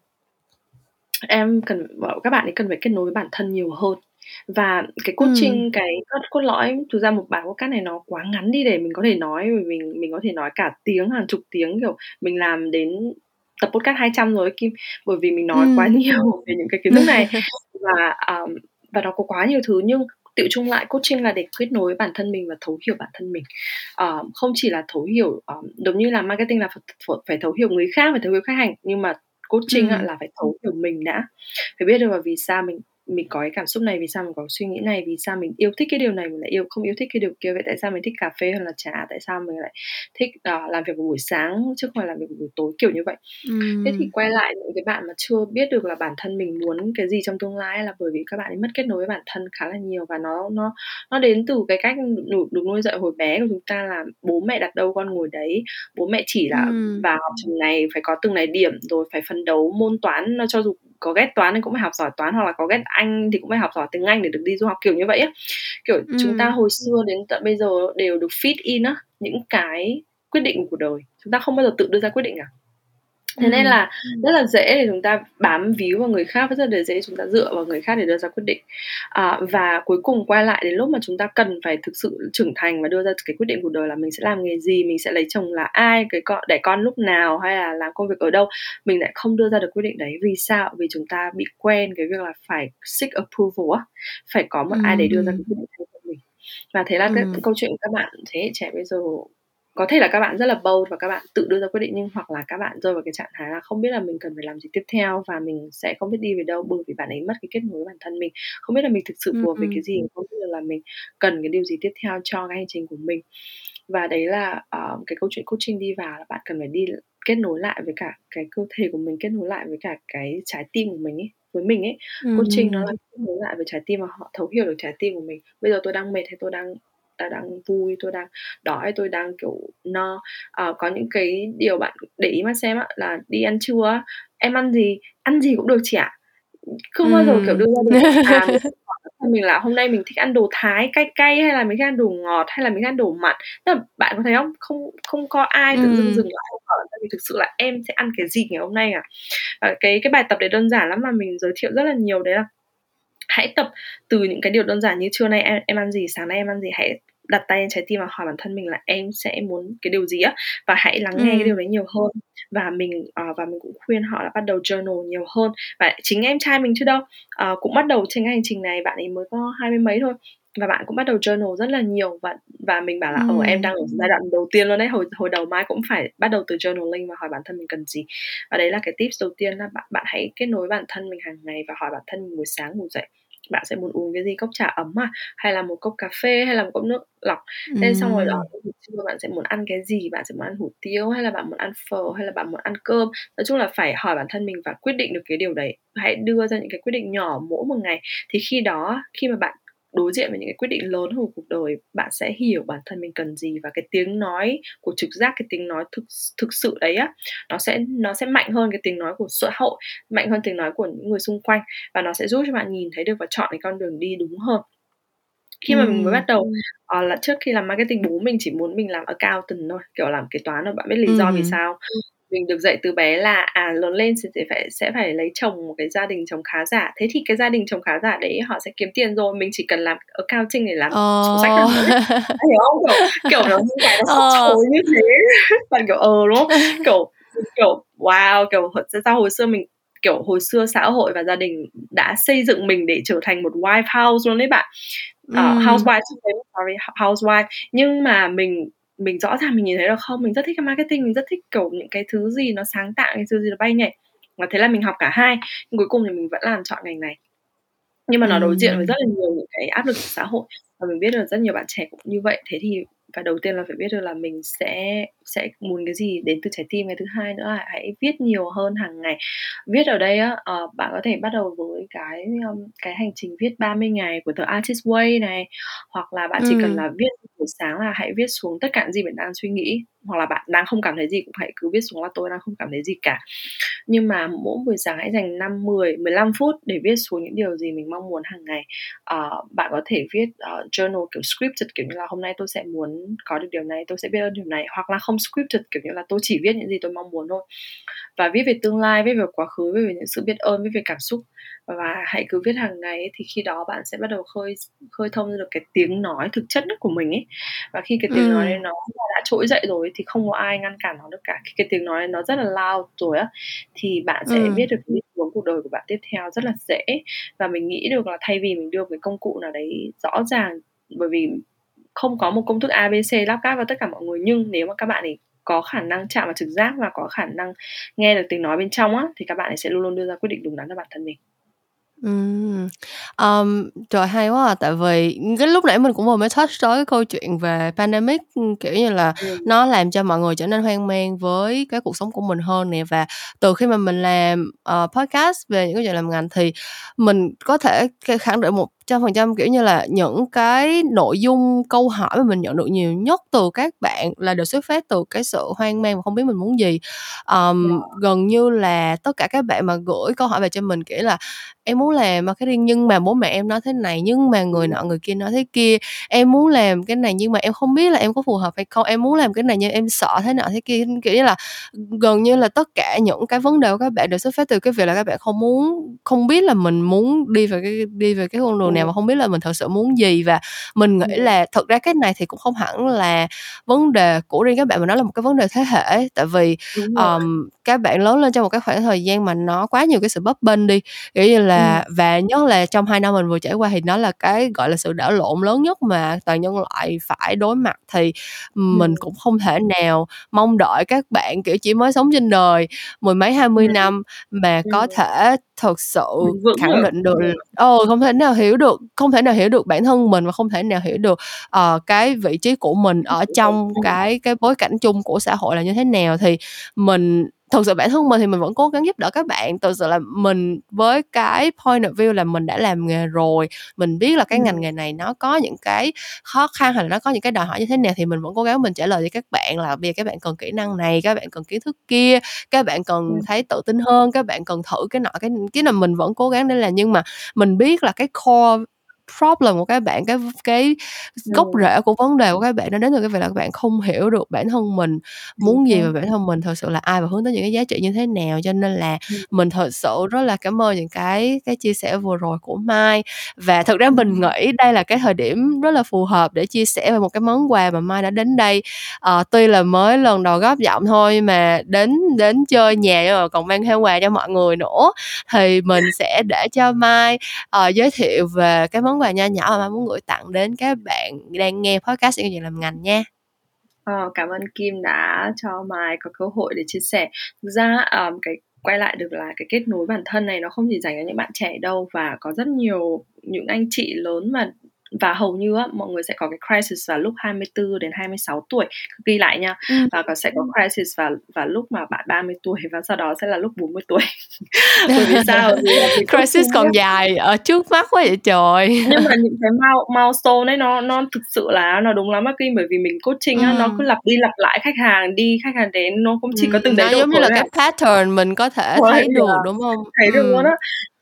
em cần các bạn ấy cần phải kết nối với bản thân nhiều hơn và cái coaching ừ. cái cốt, cốt lõi thực ra một bài podcast này nó quá ngắn đi để mình có thể nói mình mình có thể nói cả tiếng hàng chục tiếng kiểu mình làm đến tập podcast 200 rồi Kim bởi vì mình nói ừ. quá nhiều về những cái kiến thức này và um, và nó có quá nhiều thứ nhưng tự chung lại coaching là để kết nối bản thân mình và thấu hiểu bản thân mình uh, không chỉ là thấu hiểu um, giống như là marketing là phải, phải thấu hiểu người khác phải thấu hiểu khách hàng nhưng mà coaching ừ. là phải thấu hiểu mình đã phải biết được là vì sao mình mình có cái cảm xúc này vì sao mình có suy nghĩ này vì sao mình yêu thích cái điều này mình lại yêu không yêu thích cái điều kia? Vậy tại sao mình thích cà phê hơn là trà? Tại sao mình lại thích uh, làm việc vào buổi sáng chứ không phải làm việc vào buổi tối? Kiểu như vậy. Uhm. thế thì quay lại những cái bạn mà chưa biết được là bản thân mình muốn cái gì trong tương lai là bởi vì các bạn ấy mất kết nối với bản thân khá là nhiều và nó nó nó đến từ cái cách được, được nuôi dạy hồi bé của chúng ta là bố mẹ đặt đâu con ngồi đấy. Bố mẹ chỉ là uhm. vào học trường này phải có từng này điểm rồi phải phấn đấu môn toán cho dù có ghét toán thì cũng phải học giỏi toán hoặc là có ghét anh thì cũng phải học giỏi tiếng anh để được đi du học kiểu như vậy á. Kiểu ừ. chúng ta hồi xưa đến tận bây giờ đều được fit in á những cái quyết định của đời. Chúng ta không bao giờ tự đưa ra quyết định cả thế nên là rất là dễ để chúng ta bám víu vào người khác rất là dễ chúng ta dựa vào người khác để đưa ra quyết định. À, và cuối cùng quay lại đến lúc mà chúng ta cần phải thực sự trưởng thành và đưa ra cái quyết định của đời là mình sẽ làm nghề gì mình sẽ lấy chồng là ai cái con đẻ con lúc nào hay là làm công việc ở đâu mình lại không đưa ra được quyết định đấy. Vì sao? Vì chúng ta bị quen cái việc là phải seek approval á phải có một ai để đưa ra quyết định cho mình. Và thế là cái câu chuyện các bạn thế hệ trẻ bây giờ có thể là các bạn rất là bold và các bạn tự đưa ra quyết định nhưng hoặc là các bạn rơi vào cái trạng thái là không biết là mình cần phải làm gì tiếp theo và mình sẽ không biết đi về đâu bởi vì bạn ấy mất cái kết nối với bản thân mình. Không biết là mình thực sự phù hợp với cái gì không biết là mình cần cái điều gì tiếp theo cho cái hành trình của mình. Và đấy là uh, cái câu chuyện coaching đi vào là bạn cần phải đi kết nối lại với cả cái cơ thể của mình kết nối lại với cả cái trái tim của mình ấy với mình ấy. Coaching nó là kết nối lại với trái tim và họ thấu hiểu được trái tim của mình. Bây giờ tôi đang mệt hay tôi đang ta đang vui tôi đang đói tôi đang kiểu no. À, có những cái điều bạn để ý mà xem á là đi ăn trưa em ăn gì? Ăn gì cũng được chị ạ. Không bao giờ kiểu đưa ra được à, mình là hôm nay mình thích ăn đồ thái cay cay hay là mình thích ăn đồ ngọt hay là mình thích ăn đồ mặn. Tức là bạn có thấy không? Không không có ai tự dưng dừng lại hỏi tại vì thực sự là em sẽ ăn cái gì ngày hôm nay à và cái cái bài tập đấy đơn giản lắm mà mình giới thiệu rất là nhiều đấy là hãy tập từ những cái điều đơn giản như trưa nay em, em ăn gì sáng nay em ăn gì hãy đặt tay lên trái tim và hỏi bản thân mình là em sẽ muốn cái điều gì á. Và hãy lắng nghe ừ. cái điều đấy nhiều hơn. Và mình uh, và mình cũng khuyên họ là bắt đầu journal nhiều hơn. Và chính em trai mình chứ đâu. Uh, cũng bắt đầu trên cái hành trình này bạn ấy mới có hai mươi mấy thôi. Và bạn cũng bắt đầu journal rất là nhiều. Và và mình bảo là ừ. em đang ở giai đoạn đầu tiên luôn đấy. Hồi hồi đầu mai cũng phải bắt đầu từ journaling và hỏi bản thân mình cần gì. Và đấy là cái tips đầu tiên là bạn bạn hãy kết nối bản thân mình hàng ngày và hỏi bản thân mình buổi sáng ngủ dậy bạn sẽ muốn uống cái gì? Cốc trà ấm à? Hay là một cốc cà phê? Hay là một cốc nước lọc? Nên xong rồi đó bạn sẽ muốn ăn cái gì? Bạn sẽ muốn ăn hủ tiếu hay là bạn muốn ăn phở? Hay là bạn muốn ăn cơm? Nói chung là phải hỏi bản thân mình và quyết định được cái điều đấy. Hãy đưa ra những cái quyết định nhỏ mỗi một ngày. Thì khi đó khi mà bạn đối diện với những cái quyết định lớn của cuộc đời bạn sẽ hiểu bản thân mình cần gì và cái tiếng nói của trực giác cái tiếng nói thực thực sự đấy á nó sẽ nó sẽ mạnh hơn cái tiếng nói của xã hội mạnh hơn tiếng nói của những người xung quanh và nó sẽ giúp cho bạn nhìn thấy được và chọn cái con đường đi đúng hơn. Khi mà mình mới bắt đầu uh, là trước khi làm marketing bố mình chỉ muốn mình làm accountant thôi kiểu làm kế toán thôi bạn biết lý do vì sao mình được dạy từ bé là à lớn lên sẽ phải sẽ phải lấy chồng một cái gia đình chồng khá giả. Thế thì cái gia đình chồng khá giả đấy họ sẽ kiếm tiền rồi mình chỉ cần làm accounting để làm oh. sổ sách thôi. Hiểu không? Kiểu kiểu nó những cái nó sắp oh. như thế. Bạn kiểu ờ đúng không? Kiểu kiểu wow kiểu sao hồi xưa mình kiểu hồi xưa xã hội và gia đình đã xây dựng mình để trở thành một wife house luôn đấy bạn. Uh, housewife sorry housewife. Nhưng mà mình mình rõ ràng mình nhìn thấy là không? Mình rất thích cái marketing mình rất thích kiểu những cái thứ gì nó sáng tạo cái thứ gì nó bay nhảy. Và thế là mình học cả hai nhưng cuối cùng thì mình vẫn làm chọn ngành này. Nhưng mà nó đối diện với rất là nhiều những cái áp lực của xã hội và mình biết là rất nhiều bạn trẻ cũng như vậy. Thế thì và đầu tiên là phải biết được là mình sẽ sẽ muốn cái gì đến từ trái tim cái thứ hai nữa là hãy viết nhiều hơn hàng ngày. Viết ở đây á uh, bạn có thể bắt đầu với cái um, cái hành trình viết 30 ngày của The Artist Way này hoặc là bạn chỉ ừ. cần là viết buổi sáng là hãy viết xuống tất cả những gì bạn đang suy nghĩ hoặc là bạn đang không cảm thấy gì cũng hãy cứ viết xuống là tôi đang không cảm thấy gì cả. Nhưng mà mỗi buổi sáng hãy dành 5, 10, 15 phút để viết xuống những điều gì mình mong muốn hàng ngày. Uh, bạn có thể viết uh, journal kiểu scripted kiểu như là hôm nay tôi sẽ muốn có được điều này tôi sẽ biết ơn điều này hoặc là không scripted kiểu như là tôi chỉ viết những gì tôi mong muốn thôi. Và viết về tương lai viết về quá khứ viết về những sự biết ơn viết về cảm xúc. Và hãy cứ viết hàng ngày ấy, thì khi đó bạn sẽ bắt đầu khơi khơi thông được cái tiếng nói thực chất của mình ấy. Và khi cái tiếng ừ. nói này nó đã trỗi dậy rồi thì không có ai ngăn cản nó được cả. Khi cái tiếng nói này nó rất là loud rồi á thì bạn sẽ ừ. biết được cái hướng cuộc đời của bạn tiếp theo rất là dễ. Và mình nghĩ được là thay vì mình đưa cái công cụ nào đấy rõ ràng bởi vì không có một công thức ABC lắp ráp vào tất cả mọi người nhưng nếu mà các bạn ấy có khả năng chạm vào trực giác và có khả năng nghe được tiếng nói bên trong á thì các bạn ấy sẽ luôn luôn đưa ra quyết định đúng đắn cho bản thân mình ờm, trời, hay quá à, tại vì cái lúc nãy mình cũng vừa mới touch tới cái câu chuyện về pandemic, kiểu như là, Ừm. nó làm cho mọi người trở nên hoang mang với cái cuộc sống của mình hơn nè. Và từ khi mà mình làm, ờ, podcast về những cái chuyện làm ngành thì mình có thể khẳng định một trăm phần trăm kiểu như là những cái nội dung câu hỏi mà mình nhận được nhiều nhất từ các bạn là đều xuất phát từ cái sự hoang mang và không biết mình muốn gì. Um, gần như là tất cả các bạn mà gửi câu hỏi về cho mình kiểu là em muốn làm marketing nhưng mà bố mẹ em nói thế này nhưng mà người nọ người kia nói thế kia. Em muốn làm cái này nhưng mà em không biết là em có phù hợp hay không. Em muốn làm cái này nhưng em sợ thế nọ thế kia. Kiểu như là gần như là tất cả những cái vấn đề của các bạn đều xuất phát từ cái việc là các bạn không muốn không biết là mình muốn đi về cái đi về cái con đường nào mà không biết là mình thật sự muốn gì. Và mình nghĩ là thật ra cái này thì cũng không hẳn là vấn đề của riêng các bạn mà nó là một cái vấn đề thế hệ. Tại vì um, các bạn lớn lên trong một cái khoảng thời gian mà nó quá nhiều cái sự bấp bênh đi. Kiểu như là ừ. và nhất là trong hai năm mình vừa trải qua thì nó là cái gọi là sự đảo lộn lớn nhất mà toàn nhân loại phải đối mặt thì mình ừ. cũng không thể nào mong đợi các bạn kiểu chỉ mới sống trên đời mười mấy hai mươi ừ. năm mà ừ. có thể thật sự khẳng định được ồ oh, không thể nào hiểu được không thể nào hiểu được bản thân mình và không thể nào hiểu được uh, cái vị trí của mình ở trong cái cái bối cảnh chung của xã hội là như thế nào thì mình thực sự bản thân mình thì mình vẫn cố gắng giúp đỡ các bạn. Thực sự là mình với cái point of view là mình đã làm nghề rồi mình biết là cái ngành nghề này nó có những cái khó khăn hay là nó có những cái đòi hỏi như thế nào thì mình vẫn cố gắng mình trả lời cho các bạn là bây giờ các bạn cần kỹ năng này các bạn cần kiến thức kia các bạn cần thấy tự tin hơn các bạn cần thử cái nọ cái cái là mình vẫn cố gắng để làm nhưng mà mình biết là cái core problem của các bạn cái cái gốc rễ của vấn đề của các bạn nó đến từ cái việc là các bạn không hiểu được bản thân mình muốn gì và bản thân mình thật sự là ai và hướng tới những cái giá trị như thế nào. Cho nên là mình thật sự rất là cảm ơn những cái cái chia sẻ vừa rồi của Mai. Và thực ra mình nghĩ đây là cái thời điểm rất là phù hợp để chia sẻ về một cái món quà mà Mai đã đến đây. À, tuy là mới lần đầu góp giọng thôi mà đến đến chơi nhà mà còn mang theo quà cho mọi người nữa. Thì mình sẽ để cho Mai uh, giới thiệu về cái món quà nho nhỏ mà Mai muốn gửi tặng đến các bạn đang nghe podcast chuyện làm ngành nha Ờ, cảm ơn Kim đã cho Mai có cơ hội để chia sẻ. Thực ra um, cái quay lại được là cái kết nối bản thân này nó không chỉ dành cho những bạn trẻ đâu và có rất nhiều những anh chị lớn mà và hầu như á, mọi người sẽ có cái crisis vào lúc 24 đến 26 tuổi ghi lại nha. Ừ. và có sẽ có crisis vào vào lúc mà bạn 30 tuổi và sau đó sẽ là lúc 40 tuổi. Bởi vì sao? Vì crisis còn dài ở trước mắt quá vậy trời. Nhưng mà những cái milestone ấy nó nó thực sự là nó đúng lắm á kinh bởi vì mình coaching á, ừ. nó cứ lặp đi lặp lại khách hàng đi khách hàng đến nó cũng chỉ có từng đấy nó giống như là cái pattern mình có thể thấy được đúng không? thấy được luôn á.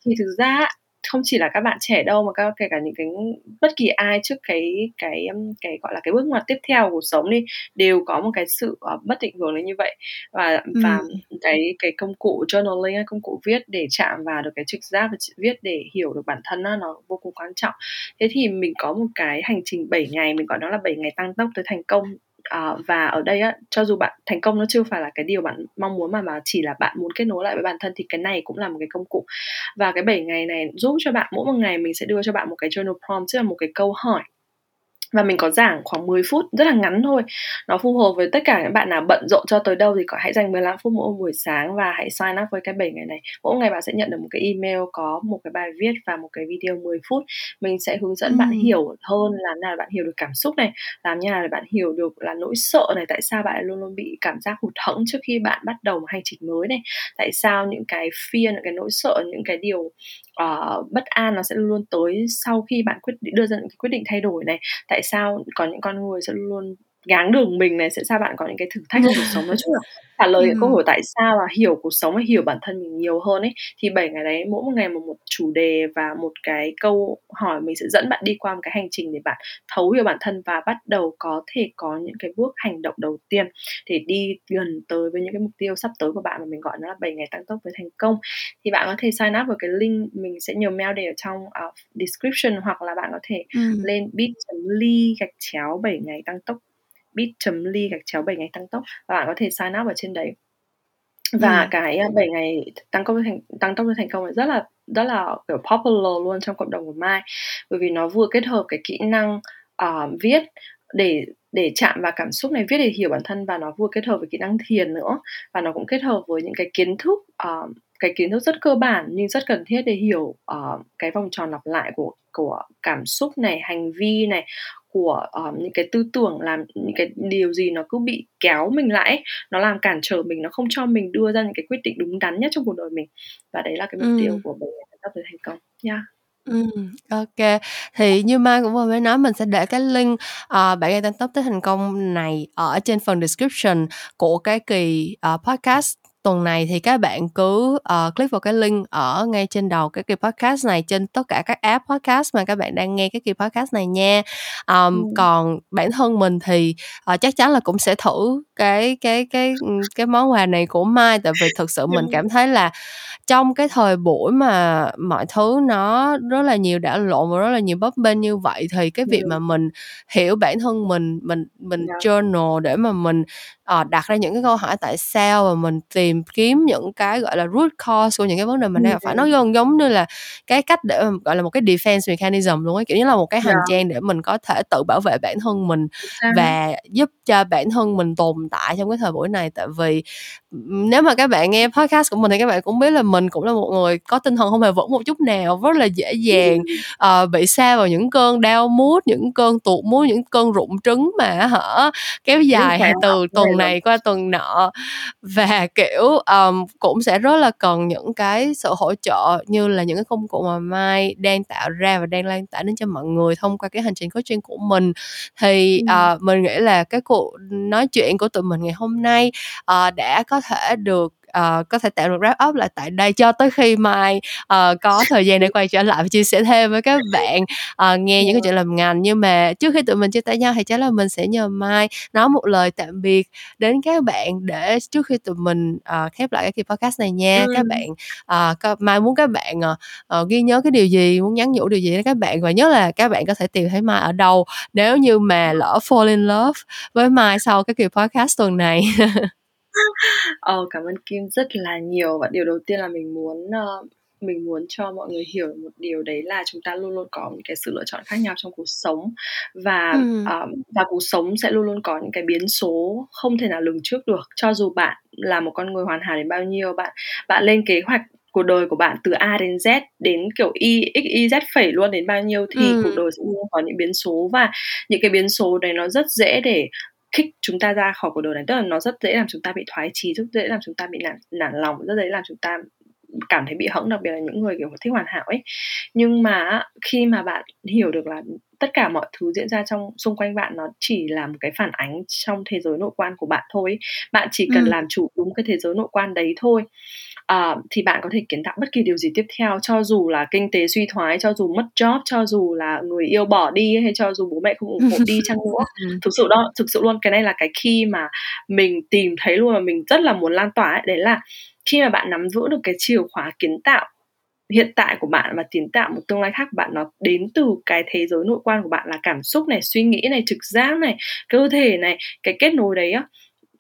Thì thực ra không chỉ là các bạn trẻ đâu mà các kể cả những cái bất kỳ ai trước cái cái cái gọi là cái bước ngoặt tiếp theo của cuộc sống đi đều có một cái sự uh, bất định hướng như vậy. Và ừ. và cái cái công cụ journaling công cụ viết để chạm vào được cái trực giác và viết để hiểu được bản thân đó, nó vô cùng quan trọng. Thế thì mình có một cái hành trình 7 ngày mình gọi nó là 7 ngày tăng tốc tới thành công à, và ở đây á cho dù bạn thành công nó chưa phải là cái điều bạn mong muốn mà mà chỉ là bạn muốn kết nối lại với bản thân thì cái này cũng là một cái công cụ. Và cái 7 ngày này giúp cho bạn mỗi một ngày mình sẽ đưa cho bạn một cái journal prompt tức là một cái câu hỏi và mình có giảng khoảng 10 phút rất là ngắn thôi. Nó phù hợp với tất cả những bạn nào bận rộn cho tới đâu thì có hãy dành 15 phút mỗi buổi sáng và hãy sign up với cái 7 ngày này. Mỗi ngày bạn sẽ nhận được một cái email có một cái bài viết và một cái video 10 phút. Mình sẽ hướng dẫn ừ. bạn hiểu hơn làm nào để bạn hiểu được cảm xúc này làm như nào để bạn hiểu được là nỗi sợ này tại sao bạn luôn luôn bị cảm giác hụt hẫng trước khi bạn bắt đầu một hành trình mới này. Tại sao những cái fear những cái nỗi sợ những cái điều uh, bất an nó sẽ luôn luôn tới sau khi bạn quyết đưa ra những cái quyết định thay đổi này. Tại sao có những con người sẽ luôn luôn gáng đường mình này sẽ sao bạn có những cái thử thách trong cuộc sống nói chung là trả lời cái câu hỏi tại sao và hiểu cuộc sống và hiểu bản thân mình nhiều hơn ấy thì bảy ngày đấy mỗi một ngày một một chủ đề và một cái câu hỏi mình sẽ dẫn bạn đi qua một cái hành trình để bạn thấu hiểu bản thân và bắt đầu có thể có những cái bước hành động đầu tiên để đi gần tới với những cái mục tiêu sắp tới của bạn mà mình gọi nó là bảy ngày tăng tốc với thành công thì bạn có thể sign up vào cái link mình sẽ nhiều mail để ở trong uh, description hoặc là bạn có thể ừ. lên bit.ly gạch chéo 7 ngày tăng tốc bit.ly gạch chéo 7 ngày tăng tốc. Và bạn có thể sign up ở trên đấy. Và ừ. cái 7 à, ngày tăng tốc thành tăng tốc thành công rất là rất là kiểu popular luôn trong cộng đồng của Mai. Bởi vì nó vừa kết hợp cái kỹ năng uh, viết để để chạm vào cảm xúc này viết để hiểu bản thân và nó vừa kết hợp với kỹ năng thiền nữa. Và nó cũng kết hợp với những cái kiến thức uh, cái kiến thức rất cơ bản nhưng rất cần thiết để hiểu uh, cái vòng tròn lặp lại của của cảm xúc này hành vi này của um, những cái tư tưởng làm những cái điều gì nó cứ bị kéo mình lại nó làm cản trở mình nó không cho mình đưa ra những cái quyết định đúng đắn nhất trong cuộc đời mình và đấy là cái mục ừ. tiêu của mình sắp tới thành công nha yeah. Ừ, ok. Thì như Mai cũng vừa mới nói mình sẽ để cái link uh, bạn tăng tốc tới thành công này ở trên phần description của cái kỳ uh, podcast tuần này thì các bạn cứ uh, click vào cái link ở ngay trên đầu cái kỳ podcast này trên tất cả các app podcast mà các bạn đang nghe cái kỳ podcast này nha um, ừ. còn bản thân mình thì uh, chắc chắn là cũng sẽ thử cái cái cái cái món quà này của mai tại vì thực sự mình cảm thấy là trong cái thời buổi mà mọi thứ nó rất là nhiều đảo lộn và rất là nhiều bấp bênh như vậy thì cái việc mà mình hiểu bản thân mình mình mình yeah. journal để mà mình uh, đặt ra những cái câu hỏi tại sao và mình tìm kiếm những cái gọi là root cause của những cái vấn đề mình đang gặp phải. Nó gần giống như là cái cách để gọi là một cái defense mechanism luôn ấy kiểu như là một cái hành yeah. trang để mình có thể tự bảo vệ bản thân mình và giúp cho bản thân mình tồn tại trong cái thời buổi này. Tại vì nếu mà các bạn nghe podcast của mình thì các bạn cũng biết là mình cũng là một người có tinh thần không hề vững một chút nào rất là dễ dàng uh, bị xa vào những cơn đau mút những cơn tuột mút những cơn rụng trứng mà hả kéo dài từ tuần này qua tuần nọ. Và kiểu um, cũng sẽ rất là cần những cái sự hỗ trợ như là những cái công cụ mà mai đang tạo ra và đang lan tỏa đến cho mọi người thông qua cái hành trình coaching của mình. Thì uh, mình nghĩ là cái cuộc nói chuyện của tụi mình ngày hôm nay uh, đã có thể được uh, có thể tạm được wrap up lại tại đây cho tới khi mai uh, có thời gian để quay trở lại và chia sẻ thêm với các bạn. Uh, nghe những cái chuyện làm ngành nhưng mà trước khi tụi mình chia tay nhau thì chắc là mình sẽ nhờ mai nói một lời tạm biệt đến các bạn để trước khi tụi mình uh, khép lại cái kỳ podcast này nha. Ừ. các bạn uh, mai muốn các bạn uh, ghi nhớ cái điều gì muốn nhắn nhủ điều gì đến các bạn và nhớ là các bạn có thể tìm thấy mai ở đâu nếu như mà lỡ fall in love với mai sau cái kỳ podcast tuần này Ờ, cảm ơn Kim rất là nhiều và điều đầu tiên là mình muốn uh, mình muốn cho mọi người hiểu một điều đấy là chúng ta luôn luôn có những cái sự lựa chọn khác nhau trong cuộc sống và ừ. uh, và cuộc sống sẽ luôn luôn có những cái biến số không thể nào lường trước được cho dù bạn là một con người hoàn hảo đến bao nhiêu bạn bạn lên kế hoạch cuộc đời của bạn từ A đến Z đến kiểu Y X Y Z phẩy luôn đến bao nhiêu thì ừ. cuộc đời sẽ luôn có những biến số và những cái biến số đấy nó rất dễ để kích chúng ta ra khỏi cuộc đời này. Tức là nó rất dễ làm chúng ta bị thoái trí rất dễ làm chúng ta bị nản nản lòng rất dễ làm chúng ta cảm thấy bị hẫng đặc biệt là những người kiểu thích hoàn hảo ấy. Nhưng mà khi mà bạn hiểu được là tất cả mọi thứ diễn ra trong xung quanh bạn nó chỉ là một cái phản ánh trong thế giới nội quan của bạn thôi bạn chỉ cần ừ. làm chủ đúng cái thế giới nội quan đấy thôi uh, thì bạn có thể kiến tạo bất kỳ điều gì tiếp theo cho dù là kinh tế suy thoái cho dù mất job cho dù là người yêu bỏ đi hay cho dù bố mẹ không ủng hộ đi chăng nữa ừ. thực sự đó thực sự luôn cái này là cái khi mà mình tìm thấy luôn mà mình rất là muốn lan tỏa ấy, đấy là khi mà bạn nắm giữ được cái chìa khóa kiến tạo hiện tại của bạn và kiến tạo một tương lai khác của bạn nó đến từ cái thế giới nội quan của bạn là cảm xúc này suy nghĩ này trực giác này cơ thể này cái kết nối đấy á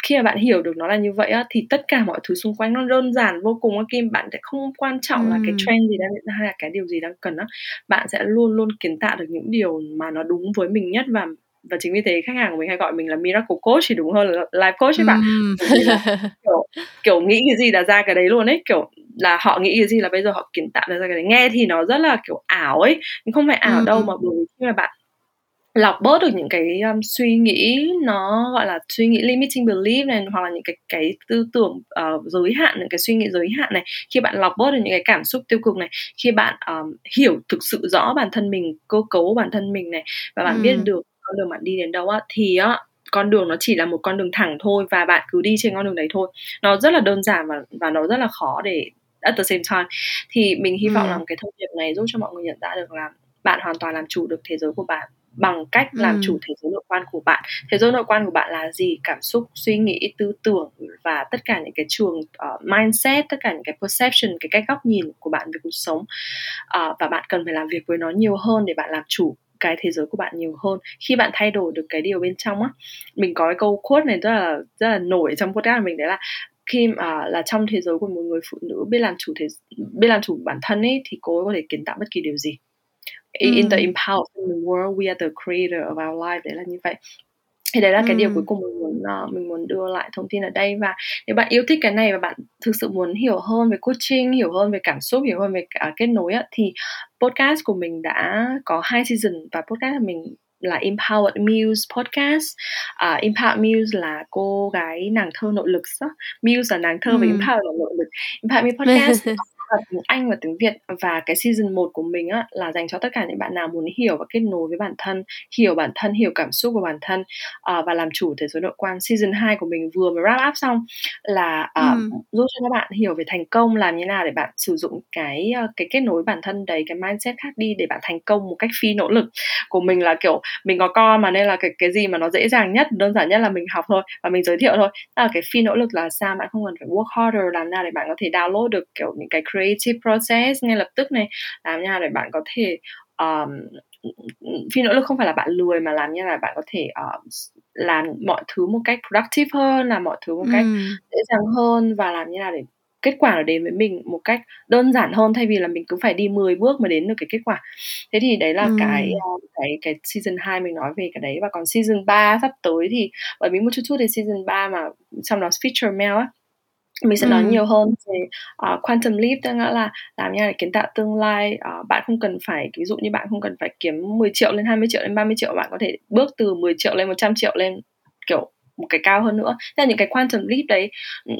khi mà bạn hiểu được nó là như vậy á thì tất cả mọi thứ xung quanh nó đơn giản vô cùng á kim. Bạn sẽ không quan trọng ừ. là cái trend gì đang hay là cái điều gì đang cần á. Bạn sẽ luôn luôn kiến tạo được những điều mà nó đúng với mình nhất và và chính vì thế khách hàng của mình hay gọi mình là miracle coach thì đúng hơn là life coach ấy bạn. Kiểu, kiểu nghĩ cái gì là ra cái đấy luôn ấy. Kiểu là họ nghĩ cái gì là bây giờ họ kiến tạo ra cái đấy. Nghe thì nó rất là kiểu ảo ấy. Nhưng không phải ảo ừ. đâu mà bởi vì khi mà bạn lọc bớt được những cái um, suy nghĩ nó gọi là suy nghĩ limiting belief này hoặc là những cái cái tư tưởng uh, giới hạn những cái suy nghĩ giới hạn này khi bạn lọc bớt được những cái cảm xúc tiêu cực này khi bạn um, hiểu thực sự rõ bản thân mình cơ cấu bản thân mình này và bạn ừ. biết được con đường bạn đi đến đâu á thì á con đường nó chỉ là một con đường thẳng thôi và bạn cứ đi trên con đường đấy thôi nó rất là đơn giản và và nó rất là khó để at the same time thì mình hy vọng ừ. rằng cái thông điệp này giúp cho mọi người nhận ra được là bạn hoàn toàn làm chủ được thế giới của bạn bằng cách làm ừ. chủ thế giới nội quan của bạn. Thế giới nội quan của bạn là gì? Cảm xúc suy nghĩ tư tưởng và tất cả những cái trường uh, mindset tất cả những cái perception cái cách góc nhìn của bạn về cuộc sống. Uh, và bạn cần phải làm việc với nó nhiều hơn để bạn làm chủ cái thế giới của bạn nhiều hơn. Khi bạn thay đổi được cái điều bên trong á mình có cái câu quote này rất là rất là nổi trong podcast của mình đấy là khi mà là trong thế giới của một người phụ nữ biết làm chủ thế biết làm chủ bản thân ấy thì cô ấy có thể kiến tạo bất kỳ điều gì in the empowered world we are the creator of our life đấy là như vậy thì đấy là cái điều cuối cùng mình muốn uh, mình muốn đưa lại thông tin ở đây và nếu bạn yêu thích cái này và bạn thực sự muốn hiểu hơn về coaching hiểu hơn về cảm xúc hiểu hơn về cả kết nối á, thì podcast của mình đã có hai season và podcast của mình là Empowered Muse podcast. Uh, Empowered Muse là cô gái nàng thơ nội lực đó. Muse là nàng thơ ừ. và Empowered là nội lực. Empowered Muse podcast tiếng Anh và tiếng Việt và cái season 1 của mình á là dành cho tất cả những bạn nào muốn hiểu và kết nối với bản thân, hiểu bản thân, hiểu cảm xúc của bản thân uh, và làm chủ thế giới nội quan. Season 2 của mình vừa mới wrap up xong là uh, ừ. giúp cho các bạn hiểu về thành công làm như nào để bạn sử dụng cái uh, cái kết nối bản thân đấy, cái mindset khác đi để bạn thành công một cách phi nỗ lực. Của mình là kiểu mình có con mà nên là cái cái gì mà nó dễ dàng nhất, đơn giản nhất là mình học thôi và mình giới thiệu thôi. Là cái phi nỗ lực là sao bạn không cần phải work harder làm nào để bạn có thể download được kiểu những cái creative process ngay lập tức này làm như nào để bạn có thể um, phi nỗ lực không phải là bạn lười mà làm như là bạn có thể uh, làm mọi thứ một cách productive hơn làm mọi thứ một cách ừ. dễ dàng hơn và làm như nào để kết quả nó đến với mình một cách đơn giản hơn thay vì là mình cứ phải đi 10 bước mới đến được cái kết quả. Thế thì đấy là ừ. cái cái cái season 2 mình nói về cái đấy và còn season 3 sắp tới thì bởi vì một chút chút thì season 3 mà trong đó feature mail á mình sẽ nói ừ. nhiều hơn về uh, quantum leap tức nghĩa là làm như là kiến tạo tương lai. Uh, bạn không cần phải ví dụ như bạn không cần phải kiếm 10 triệu lên 20 triệu lên 30 triệu bạn có thể bước từ 10 triệu lên 100 triệu lên kiểu một cái cao hơn nữa. Thế là những cái quantum leap đấy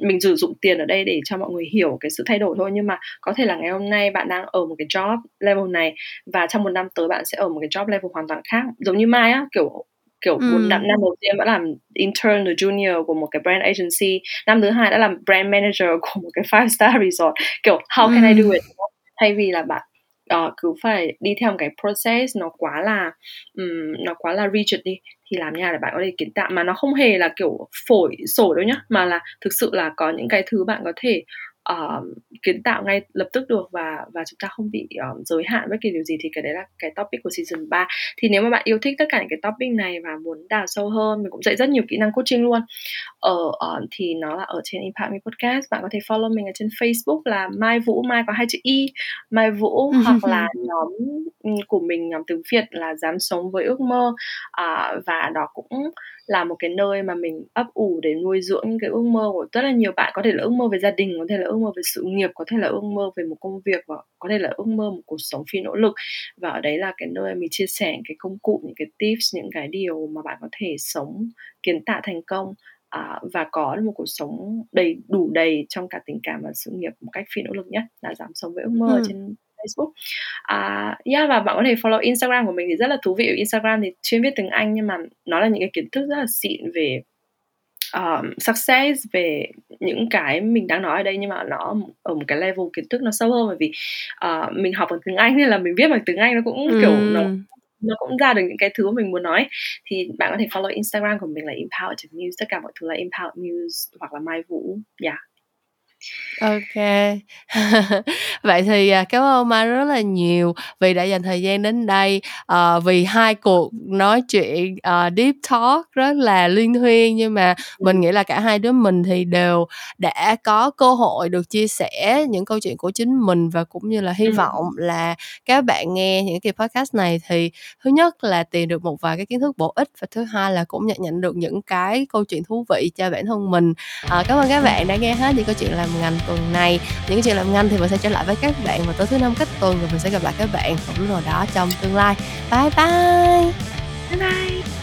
mình sử dụng tiền ở đây để cho mọi người hiểu cái sự thay đổi thôi. Nhưng mà có thể là ngày hôm nay bạn đang ở một cái job level này và trong một năm tới bạn sẽ ở một cái job level hoàn toàn khác giống như mai á kiểu kiểu một năm năm đầu tiên vẫn làm intern rồi junior của một cái brand agency năm thứ hai đã làm brand manager của một cái five star resort. Kiểu how can I do it? Thay vì là bạn uh, cứ phải đi theo một cái process nó quá là um, nó quá là rigid đi thì làm nha để bạn có thể kiến tạo. Mà nó không hề là kiểu phổi sổ đâu nhá mà là thực sự là có những cái thứ bạn có thể uh, kiến tạo ngay lập tức được và và chúng ta không bị uh, giới hạn bất kỳ điều gì thì cái đấy là cái topic của season 3 thì nếu mà bạn yêu thích tất cả những cái topic này và muốn đào sâu hơn mình cũng dạy rất nhiều kỹ năng coaching luôn. Ở uh, thì nó là ở trên Impact Me Podcast. Bạn có thể follow mình ở trên Facebook là Mai Vũ Mai có hai chữ y Mai Vũ hoặc là nhóm ừ, của mình nhóm tiếng Việt là dám sống với ước mơ. Uh, và đó cũng là một cái nơi mà mình ấp ủ để nuôi dưỡng những cái ước mơ của rất là nhiều bạn có thể là ước mơ về gia đình có thể là ước mơ về sự nghiệp có thể là ước mơ về một công việc và có thể là ước mơ một cuộc sống phi nỗ lực và ở đấy là cái nơi mình chia sẻ cái công cụ những cái tips những cái điều mà bạn có thể sống kiến tạo thành công à, và có một cuộc sống đầy đủ đầy trong cả tình cảm và sự nghiệp một cách phi nỗ lực nhất là dám sống với ước mơ ừ. trên Facebook. À, yeah và bạn có thể follow Instagram của mình thì rất là thú vị. Instagram thì chuyên viết tiếng Anh nhưng mà nó là những cái kiến thức rất là xịn về um, success về những cái mình đang nói ở đây nhưng mà nó ở một cái level kiến thức nó sâu hơn bởi vì uh, mình học bằng tiếng Anh nên là mình viết bằng tiếng Anh nó cũng ừ. kiểu nó nó cũng ra được những cái thứ mình muốn nói thì bạn có thể follow Instagram của mình là empower news tất cả mọi thứ là empower news hoặc là mai vũ yeah OK. Vậy thì, à, cảm ơn Mai rất là nhiều vì đã dành thời gian đến đây, ờ, vì hai cuộc nói chuyện, ờ, deep talk rất là liên thuyên nhưng mà mình nghĩ là cả hai đứa mình thì đều đã có cơ hội được chia sẻ những câu chuyện của chính mình và cũng như là hy Ừm. vọng là các bạn nghe những cái podcast này thì thứ nhất là tìm được một vài cái kiến thức bổ ích và thứ hai là cũng nhận nhận được những cái câu chuyện thú vị cho bản thân mình. Ờ, cảm ơn các bạn đã nghe hết những câu chuyện làm ngành tuần này. Những chuyện làm ngành thì mình sẽ trở lại với các bạn vào tối thứ năm cách tuần rồi mình sẽ gặp lại các bạn. Cũng lúc nào đó, trong tương lai. Bye bye. Bye bye.